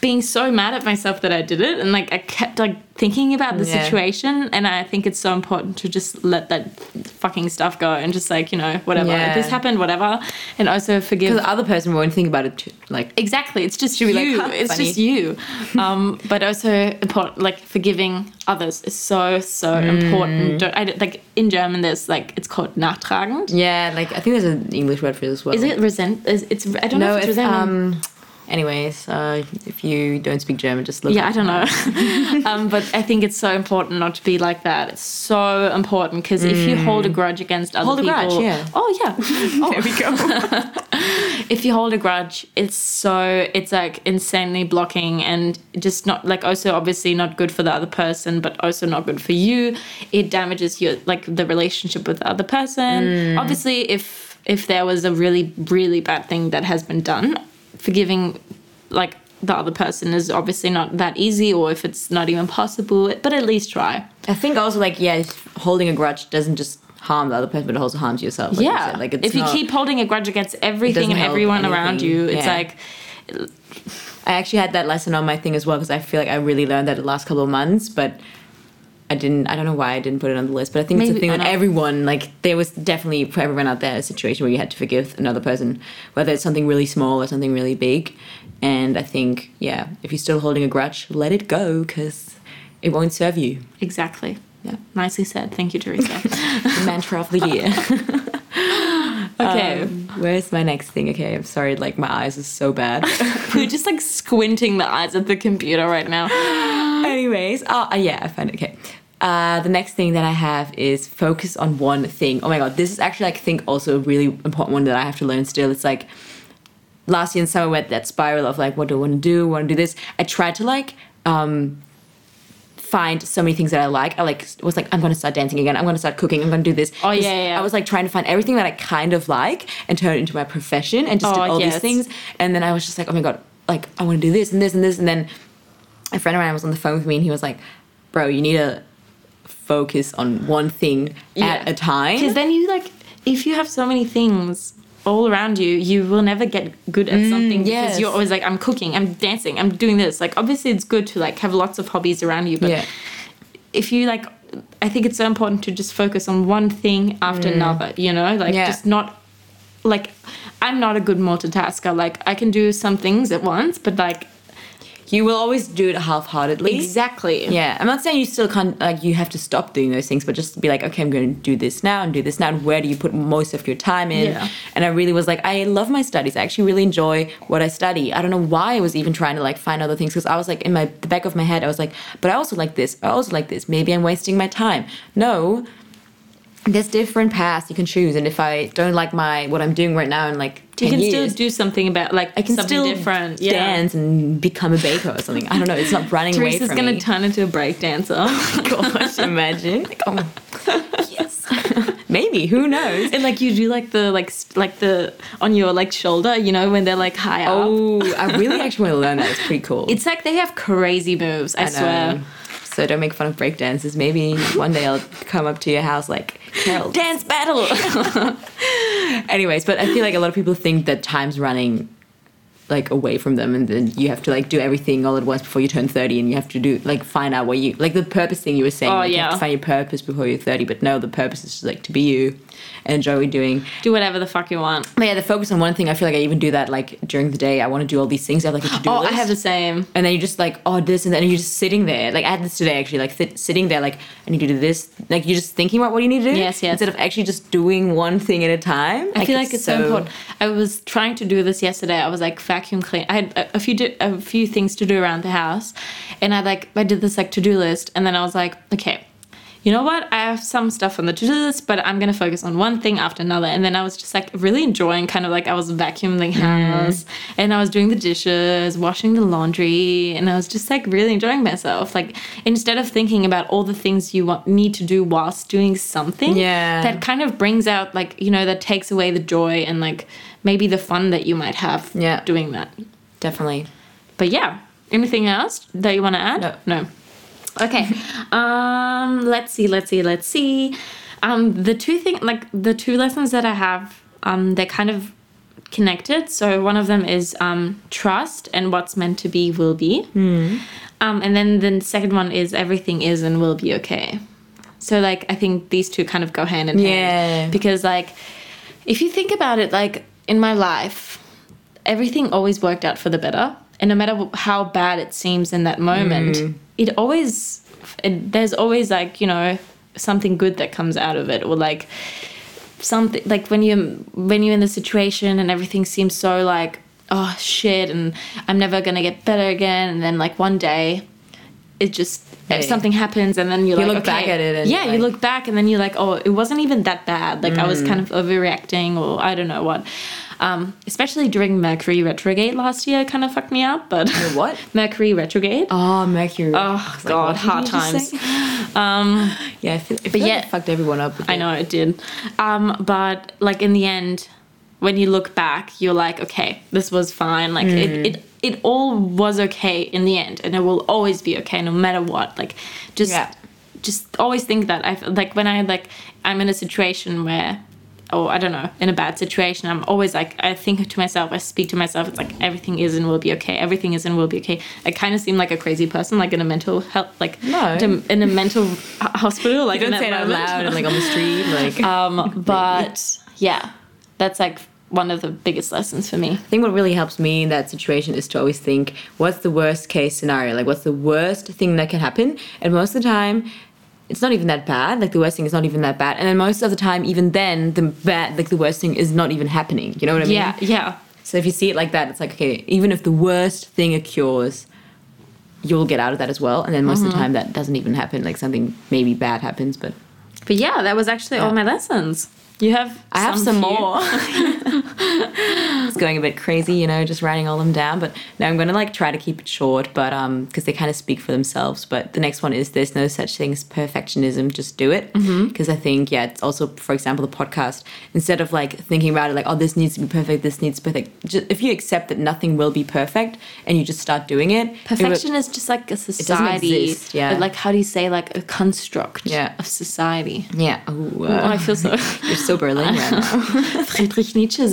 being so mad at myself that I did it, and like I kept like thinking about the Yeah. situation, and I think it's so important to just let that fucking stuff go and just like you know whatever Yeah. this happened, whatever, and also forgive. because the other person won't think about it too, like Exactly, it's just be like, you. "Huh, it's funny." just you. Um, but also important, like forgiving others is so so Mm. important. Don't, I, like in German, there's like it's called nachtragend. yeah like i think there's an english word for this as well Is it resent? Is, it's I don't know if it's it's resentment. um anyways uh if you don't speak german just look yeah, I don't know. um, but I think it's so important not to be like that. It's so important because if you hold a grudge against other Mm. Hold a people, grudge, yeah. Oh yeah. Oh. there we go if you hold a grudge, it's so it's like insanely blocking and just not like also obviously not good for the other person, but also not good for you. It damages your like the relationship with the other person. Mm. Obviously, if if there was a really really bad thing that has been done, forgiving like the other person is obviously not that easy, or if it's not even possible, but at least try. i think also like yeah holding a grudge doesn't just harm the other person but it also harms yourself like yeah, said. like if you not- keep holding a grudge against everything and everyone around you, it's Yeah. like I actually had that lesson on my thing as well because I feel like I really learned that the last couple of months. But I didn't. I don't know why I didn't put it on the list, but I think it's a thing that everyone like. There was definitely for everyone out there a situation where you had to forgive another person, whether it's something really small or something really big. And I think, yeah, if you're still holding a grudge, let it go because it won't serve you. Exactly. Yeah. Nicely said. Thank you, Theresa. The mantra of the year. okay. Um, where's my next thing? Okay, I'm sorry. Like my eyes are so bad. We're just like squinting the eyes at the computer right now. Anyways, oh uh, yeah, I found it. Okay. Uh, the next thing that I have is focus on one thing. Oh my god, this is actually like, I think also a really important one that I have to learn still. It's like last year in summer went that spiral of like what do I want to do? Want to do this? I tried to like um, find so many things that I like. I like was like I'm gonna start dancing again. I'm gonna start cooking. I'm gonna do this. Oh, yeah, yeah. I was like trying to find everything that I kind of like and turn it into my profession and just Oh, did all yes. these things. And then I was just like, oh my god, like I want to do this and this and this. And then a friend of mine was on the phone with me and he was like, bro, you need to focus on one thing at a time. Because then you like, if you have so many things all around you, you will never get good at something because yes. you're always like, I'm cooking, I'm dancing, I'm doing this. Like, obviously, it's good to like have lots of hobbies around you, but Yeah. if you like, I think it's so important to just focus on one thing after another. You know, like Mm. Yeah. just not like. I'm not a good multitasker. Like I can do some things at once, but like You will always do it half-heartedly. exactly. Yeah, I'm not saying you still can't like you have to stop doing those things, but just be like, okay, I'm going to do this now and do this now. And where do you put most of your time in? Yeah. And I really was like, I love my studies. I actually really enjoy what I study. I don't know why I was even trying to like find other things because I was like in my the back of my head, I was like, but I also like this. I also like this. Maybe I'm wasting my time. No. There's different paths you can choose, and if I don't like my what I'm doing right now in like 10 You can years, still do something about like I can something still different. Yeah. dance and become a baker or something. I don't know. It's not running away Theresa's from gonna me. turn into a break dancer. Oh gosh, imagine. Like, oh, yes. Maybe. Who knows? and like you do like the like like the on your like shoulder, you know, when they're like high up. Oh, I really actually want to learn that. It's pretty cool. It's like they have crazy moves. I, I know. swear. So don't make fun of breakdancers. Maybe one day I'll come up to your house like Carol. Dance battle. Anyways, but I feel like a lot of people think that time's running like away from them and then you have to like do everything all at once before you turn 30 and you have to do like find out what you like the purpose thing you were saying Oh, like, you have yeah. to find your purpose before you're 30 but no the purpose is just like to be you and enjoy what you're doing do whatever the fuck you want. But yeah, the focus on one thing. I feel like I even do that like during the day. I want to do all these things. I have like a to do Oh, list. I have the same. and then you're just like, oh, this and then you're just sitting there. Like I had this today actually, like sit, sitting there, like I need to do this. Like you're just thinking about what you need to do. Yes, yes. Instead of actually just doing one thing at a time. I feel like it's so, important. I was trying to do this yesterday. I was like vacuum clean. I had a, a few di- a few things to do around the house, and I like I did this like to do list, and then I was like, okay, you know what? I have some stuff on the to do list, but I'm gonna focus on one thing after another. And then I was just like really enjoying, kind of like I was vacuuming the mm-hmm. house, and I was doing the dishes, washing the laundry, and I was just like really enjoying myself. Like instead of thinking about all the things you want need to do whilst doing something, Yeah. that kind of brings out like you know that takes away the joy and like maybe the fun that you might have Yeah. doing that. Definitely. but yeah anything else that you want to add? No. no. Okay um let's see let's see let's see. Um the two thing like the two lessons that i have um they're kind of connected. So one of them is um trust and what's meant to be will be. Um and then the second one is everything is and will be okay. So like i think these two kind of go hand in Yeah. hand because like if you think about it like in my life everything always worked out for the better. And no matter how bad it seems in that moment mm. it always it, there's always like you know something good that comes out of it. Or like something like when you when you're in the situation and everything seems so like oh shit and i'm never gonna get better again. And then like one day it just Hey. something happens and then you're You like look okay. back at it and yeah you're you look back and then you're like oh it wasn't even that bad like i was kind of overreacting or i don't know what um, especially during mercury retrograde last year kind of fucked me up but what? mercury retrograde Oh, Mercury. Oh, God, hard times. um Yeah, I feel, I feel But like yeah- it fucked everyone up. I know it did. Um, but like in the end, when you look back, you're like, okay, this was fine. Like Mm. it, it, it all was okay in the end, and it will always be okay no matter what. Like, just, Yeah. just always think that. I like when I like I'm in a situation where or I don't know, in a bad situation, I'm always like, I think to myself, I speak to myself, it's like everything is and will be okay. Everything is and will be okay. I kind of seem like a crazy person, like in a mental health, like No. in a- mental hospital, like You don't that say it out loud and like on the street, like. Um, but yeah, that's like one of the biggest lessons for me. I think what really helps me in that situation is to always think, what's the worst case scenario? Like, what's the worst thing that can happen? And most of the time, it's not even that bad. Like, the worst thing is not even that bad. And then most of the time, even then, the bad, like, the worst thing is not even happening. You know what I mean? Yeah, yeah. So if you see it like that, it's like, okay, even if the worst thing occurs, you'll get out of that as well. And then most of the mm-hmm. time, that doesn't even happen. Like, something maybe bad happens, but But yeah, that was actually all my lessons. You have I have some few? more. it's going a bit crazy, you know, just writing all them down. But no, I'm going to like try to keep it short, but um, because they kind of speak for themselves. But the next one is there's no such thing as perfectionism. Just do it. Because I think yeah, it's also for example the podcast. Instead of like thinking about it like oh this needs to be perfect, this needs to be perfect. Just, if you accept that nothing will be perfect and you just start doing it, it will- Perfection is just like a society. exist, yeah. Like how do you say like a construct Yeah. of society? yeah. Oh, uh, I feel so so Berlin right now. Friedrich Nietzsche is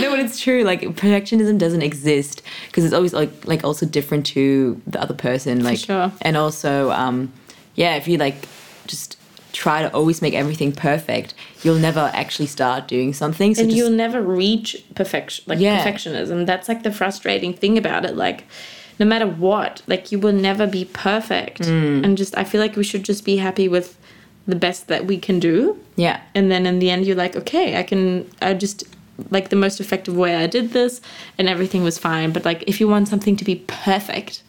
no, but it's true. Like perfectionism doesn't exist because it's always like like also different to the other person. Like sure. and also um, yeah, if you like just try to always make everything perfect, you'll never actually start doing something. So and just, you'll never reach perfection like Yeah. perfectionism. That's like the frustrating thing about it. Like no matter what, like you will never be perfect. Mm. And just I feel like we should just be happy with the best that we can do. yeah, and then in the end you're like okay i can i just like the most effective way i did this and everything was fine but like if you want something to be perfect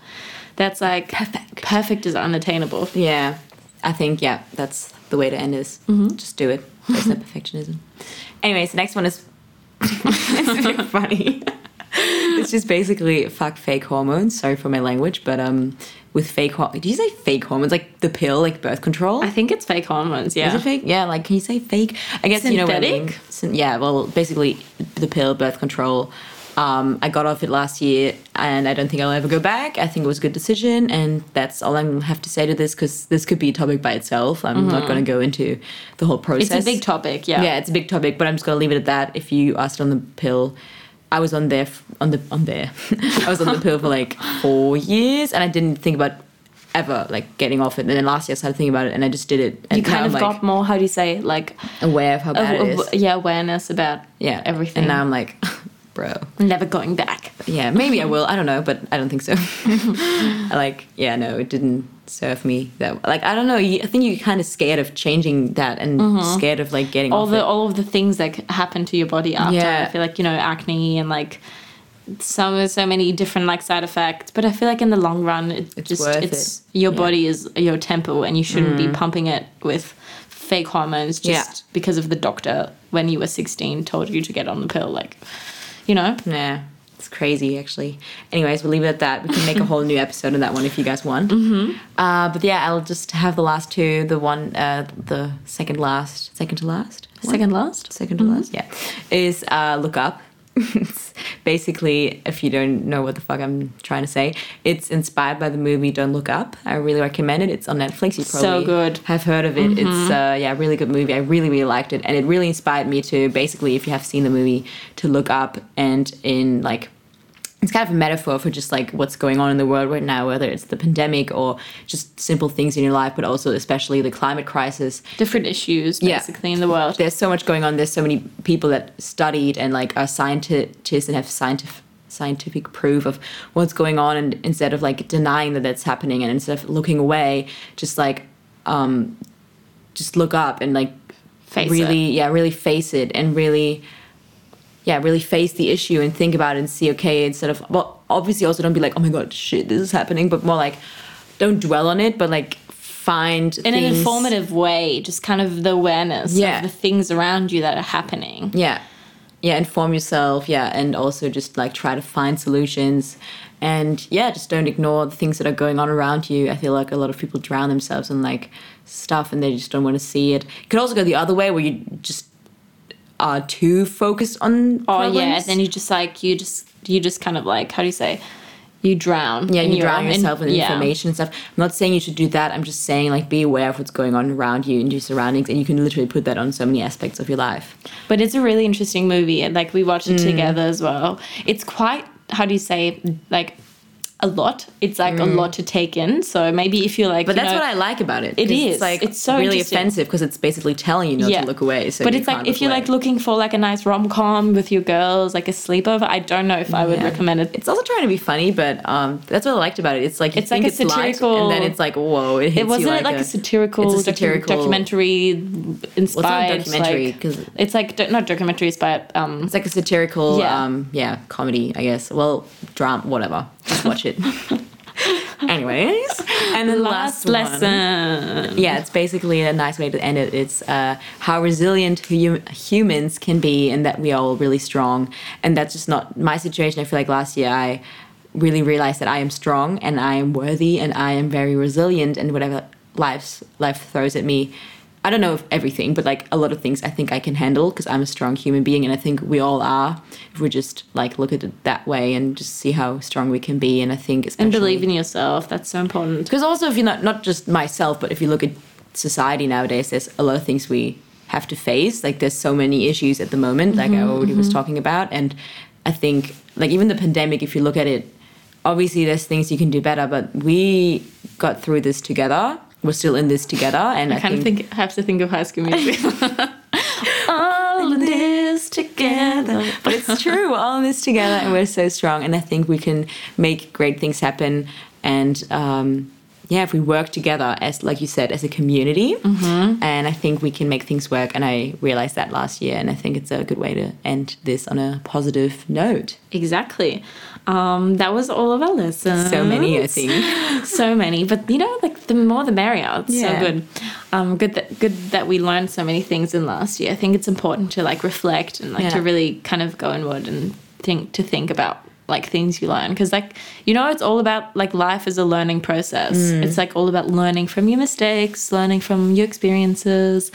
that's like perfect perfect is unattainable yeah. I think yeah, that's the way to end this. Mm-hmm. Just do it. There's no perfectionism. Anyways, the next one is it's funny. It's just basically fuck fake hormones. Sorry for my language, but um, with fake hor- Do you say fake hormones like the pill, like birth control? i think it's fake hormones yeah Is it fake? Yeah, like can you say fake? I guess you know what I mean. Synthetic? Yeah, well, basically the pill, birth control. Um, I got off it last year, and I don't think I'll ever go back. I think it was a good decision, and that's all I have to say to this because this could be a topic by itself. I'm not going to go into the whole process. Mm-hmm. it's a big topic yeah Yeah, it's a big topic, but I'm just gonna leave it at that. If you are still on the pill, I was on there on the on there. I was on the pill for like four years, and I didn't think about ever like getting off it. And then last year I started thinking about it, and I just did it. And you kind of I'm, got like, more how do you say like aware of how bad it of- yeah awareness about Yeah, everything And now I'm like, bro. never going back Yeah, maybe I will. I don't know, but I don't think so. Like, yeah, no, it didn't serve me that. Like, I don't know. I think you're kind of scared of changing that, and mm-hmm. scared of like getting all the it. all of the things that happen to your body after. Yeah. I feel like you know acne and like so so many different like side effects. But I feel like in the long run, it It's just it's it. your Yeah. body is your temple, and you shouldn't be mm. pumping it with fake hormones just Yeah. because of the doctor when you were sixteen told you to get on the pill. Like, you know. Yeah, crazy actually. Anyways, we'll leave it at that. We can make a whole new episode of that one if you guys want. Mm-hmm. Uh, but yeah, I'll just have the last two. The one, uh, the second last, second to last, one? Second last. second to last, yeah, is uh, look up. it's basically, if you don't know what the fuck I'm trying to say, it's inspired by the movie Don't Look Up. I really recommend it. It's on Netflix. You So probably good. have heard of it. It's uh, yeah, really good movie. I really really liked it, and it really inspired me to basically, if you have seen the movie, to look up and in like it's kind of a metaphor for just like what's going on in the world right now, whether it's the pandemic or just simple things in your life, but also especially the climate crisis. Different issues Yeah. basically in the world. There's so much going on. There's so many people that studied and like are scientists and have scientific scientific proof of what's going on, and instead of like denying that that's happening and instead of looking away, just like um, just look up and like Face really yeah really face it and really yeah really face the issue and think about it and see okay instead of well obviously also don't be like oh my god shit this is happening but more like don't dwell on it but like find in an informative way, just kind of the awareness Yeah. of the things around you that are happening. yeah yeah inform yourself yeah and also just like try to find solutions and yeah just don't ignore the things that are going on around you i feel like a lot of people drown themselves in like stuff and they just don't want to see it it could also go the other way where you just are too focused on Oh yeah, problems. then you just like you just you just kind of like how do you say you drown. yeah, you drown yourself in yeah. information and stuff. I'm not saying you should do that. I'm just saying like be aware of what's going on around you and your surroundings, and you can literally put that on so many aspects of your life. But it's a really interesting movie, and like we watched it Mm. together as well. It's quite how do you say like a lot. It's like a lot to take in. So maybe if you're like, Mm. But you that's know, what I like about it. It is. It's like It's so really offensive because it's basically telling you not to look away. So but it's like if you're away. like looking for like a nice rom com with your girls, like a sleepover. I don't know if I would Yeah. recommend it. It's also trying to be funny, but um, that's what I liked about it. It's like you It's like a it's light, satirical- and then it's like whoa, it hits It wasn't it like a, satirical, it's a docu- satirical documentary inspired. documentary, like- 'cause- it's like do- not documentaries, but Um, It's like a satirical, Yeah. um, yeah, comedy, I guess. Well, drama, whatever. Just watch it. Anyways, and the last, one- lesson. yeah, it's basically a nice way to end it. It's uh, how resilient hu- humans can be, and that we are all really strong. And that's just not my situation. I feel like last year I really realized that I am strong and I am worthy and I am very resilient. And whatever life's life throws at me, I don't know if everything, but like a lot of things, I think I can handle because I'm a strong human being, and I think we all are. If we just like look at it that way and just see how strong we can be, and I think especially And believe in yourself. That's so important. because also if you're not not just myself but if you look at society nowadays there's a lot of things we have to face like there's so many issues at the moment like i mm-hmm, already was mm-hmm. talking about and i think like even the pandemic if you look at it obviously there's things you can do better but we got through this together we're still in this together and i, I kind of think have to think of High School Musical. All in this together. but it's true all of this together and we're so strong and i think we can make great things happen and um, yeah if we work together as like you said as a community and i think we can make things work and i realized that last year and i think it's a good way to end this on a positive note Exactly. Um, that was all of our lessons. so many i think so many, but you know, like the more the merrier. It's Yeah. so good. Um, good that good that we learned so many things in last year. I think it's important to like reflect and like to really kind of go inward and think to think about like things you learn because like you know it's all about like life is a learning process Mm. it's like all about learning from your mistakes learning from your experiences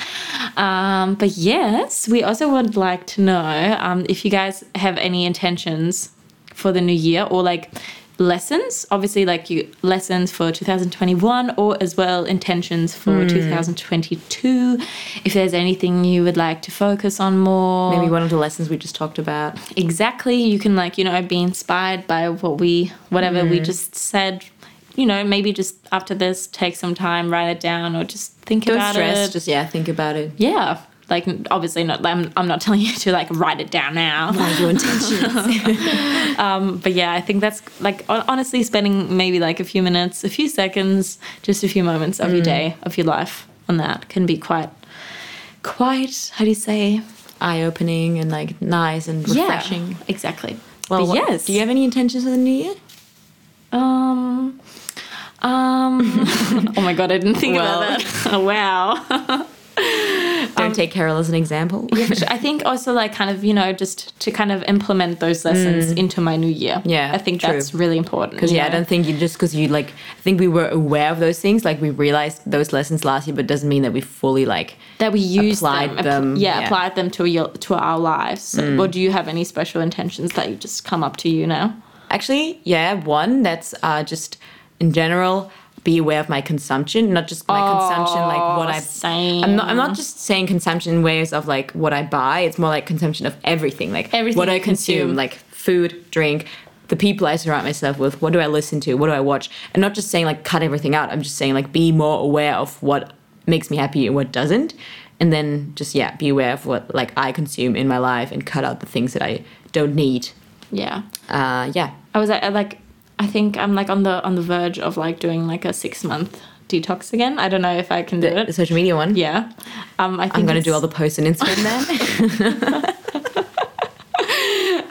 um, but yes we also would like to know um, if you guys have any intentions for the new year or like lessons. Obviously like you lessons for 2021 or as well intentions for 2022 if there's anything you would like to focus on more. Maybe one of the lessons we just talked about. Exactly. You can like you know be inspired by what we whatever Mm. we just said. You know maybe just after this take some time write it down or just think don't about stress. it. Just yeah think about it. Yeah like obviously not I'm, I'm not telling you to like write it down now your intentions um, but yeah i think that's like honestly spending maybe like a few minutes a few seconds just a few moments Mm. of your day of your life on that can be quite quite how do you say eye-opening and like nice and refreshing yeah exactly well what- yes do you have any intentions for the new year Um. Um. oh my god, I didn't think Well. about that. Oh, wow. Don't take carol as an example Um, Yeah, sure. I think also like kind of you know just to kind of implement those lessons into my new year. Mm. Yeah, I think true. that's really important. Because yeah, I don't think you just because you like. I think we were aware of those things, like we realized those lessons last year, but it doesn't mean that we fully like. that we used applied them, them, yeah, yeah. Mm. applied them to your to our lives. Or do you have any special intentions that you just come up to you now? Actually, yeah, one that's uh, just in general be aware of my consumption, not just my consumption, like what I. same. I'm not. I'm not just saying consumption in ways of like what I buy. It's more like consumption of everything, like Everything what I consume, consume. like food, drink, the people I surround myself with. What do I listen to? What do I watch? And not just saying like cut everything out. I'm just saying like be more aware of what makes me happy and what doesn't, and then just yeah, be aware of what like I consume in my life and cut out the things that I don't need. Yeah. Uh, yeah, I was uh, like, I think I'm like on the on the verge of like doing like a six month detox again. I don't know if I can do the, it. the social media one. Yeah. Um, I think I'm gonna do all the posts on Instagram then.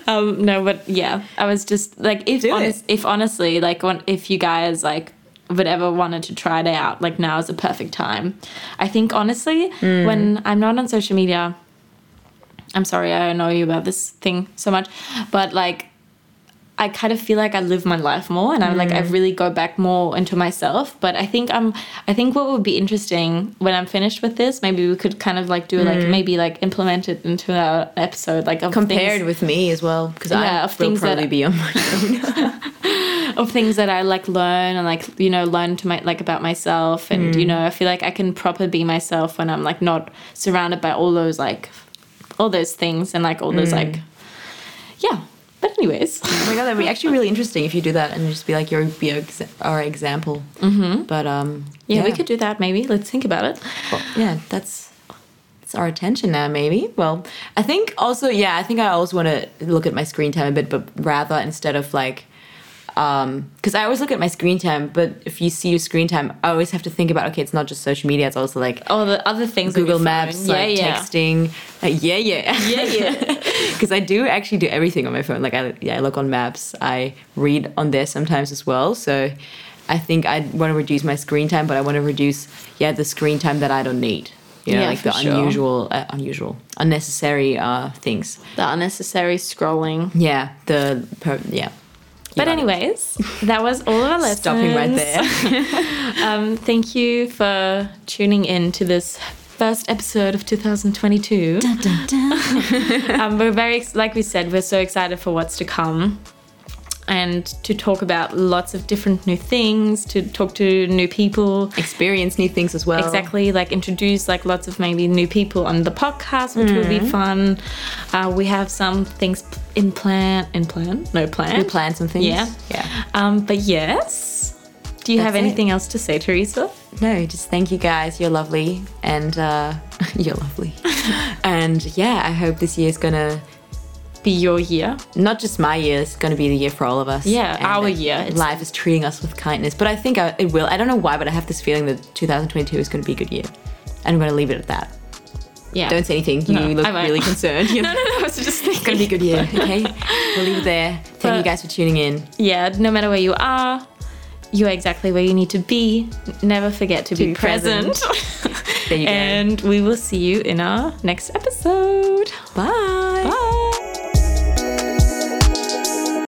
Um, no, but yeah, I was just like, if honest, if honestly, like, when, if you guys like would ever wanted to try it out, like now is the perfect time. I think honestly, Mm. when I'm not on social media, I'm sorry, I know you about this thing so much, but like. I kind of feel like I live my life more, and I like Mm. I really go back more into myself. But I think I'm, I think what would be interesting when I'm finished with this, maybe we could kind of like do like mm. maybe like implement it into our episode, like of Compared things- with me as well, because Yeah, I of will things that- probably be on my own. of things that I like learn and like you know learn to my like about myself and you mm. know I feel like I can proper be myself when I'm like not surrounded by all those like all those things and like all those mm. like yeah. But anyways, Oh my god, that'd be actually really interesting if you do that and just be like your be our example. Mm-hmm. But um, yeah, we could do that maybe. Let's think about it. Well, yeah, that's it's our attention now. Maybe. Well, I think also yeah, I think I also want to look at my screen time a bit, but rather instead of like. Because I always look at my screen time, but if you see your screen time, I always have to think about okay, it's not just social media; it's also like All the other things. Google Maps, phone. like yeah, yeah. texting. Like, yeah, yeah, Yeah, yeah. Because I do actually do everything on my phone. Like I, yeah, I look on maps. I read on there sometimes as well. So I think I want to reduce my screen time, but I want to reduce yeah the screen time that I don't need. You know, Yeah, like the sure. unusual, uh, unusual, unnecessary uh, things. The unnecessary scrolling. Yeah, the per, yeah. But anyways, that was all of our lessons. stopping right there. Um, thank you for tuning in to this first episode of 2022. um, we're very, like we said, we're so excited for what's to come and to talk about lots of different new things, to talk to new people. Experience new things as well. Exactly, like introduce like lots of maybe new people on the podcast, which will Mm-hmm. be fun. Uh, we have some things in plan, in plan, no plan. We plan some things. Yeah. Yeah. Um, but yes, do you have That's it. anything else to say, Theresa? No, just thank you guys. You're lovely, and uh, you're lovely. and yeah, I hope this year's gonna Be your year. not just my year. It's gonna be the year for all of us. Yeah, And our year. It's- Life is treating us with kindness, but I think I, it will. I don't know why, but I have this feeling that 2022 is gonna be a good year, and I'm gonna leave it at that. Yeah. Don't say anything. You No, look really concerned. You No, no, no. I was just thinking. It's gonna be a good year. Okay, we'll leave it there. Thank you guys for tuning in. Yeah, no matter where you are, you are exactly where you need to be. Never forget to, be be present. present. There you go. and we will see you in our next episode. Bye. Bye.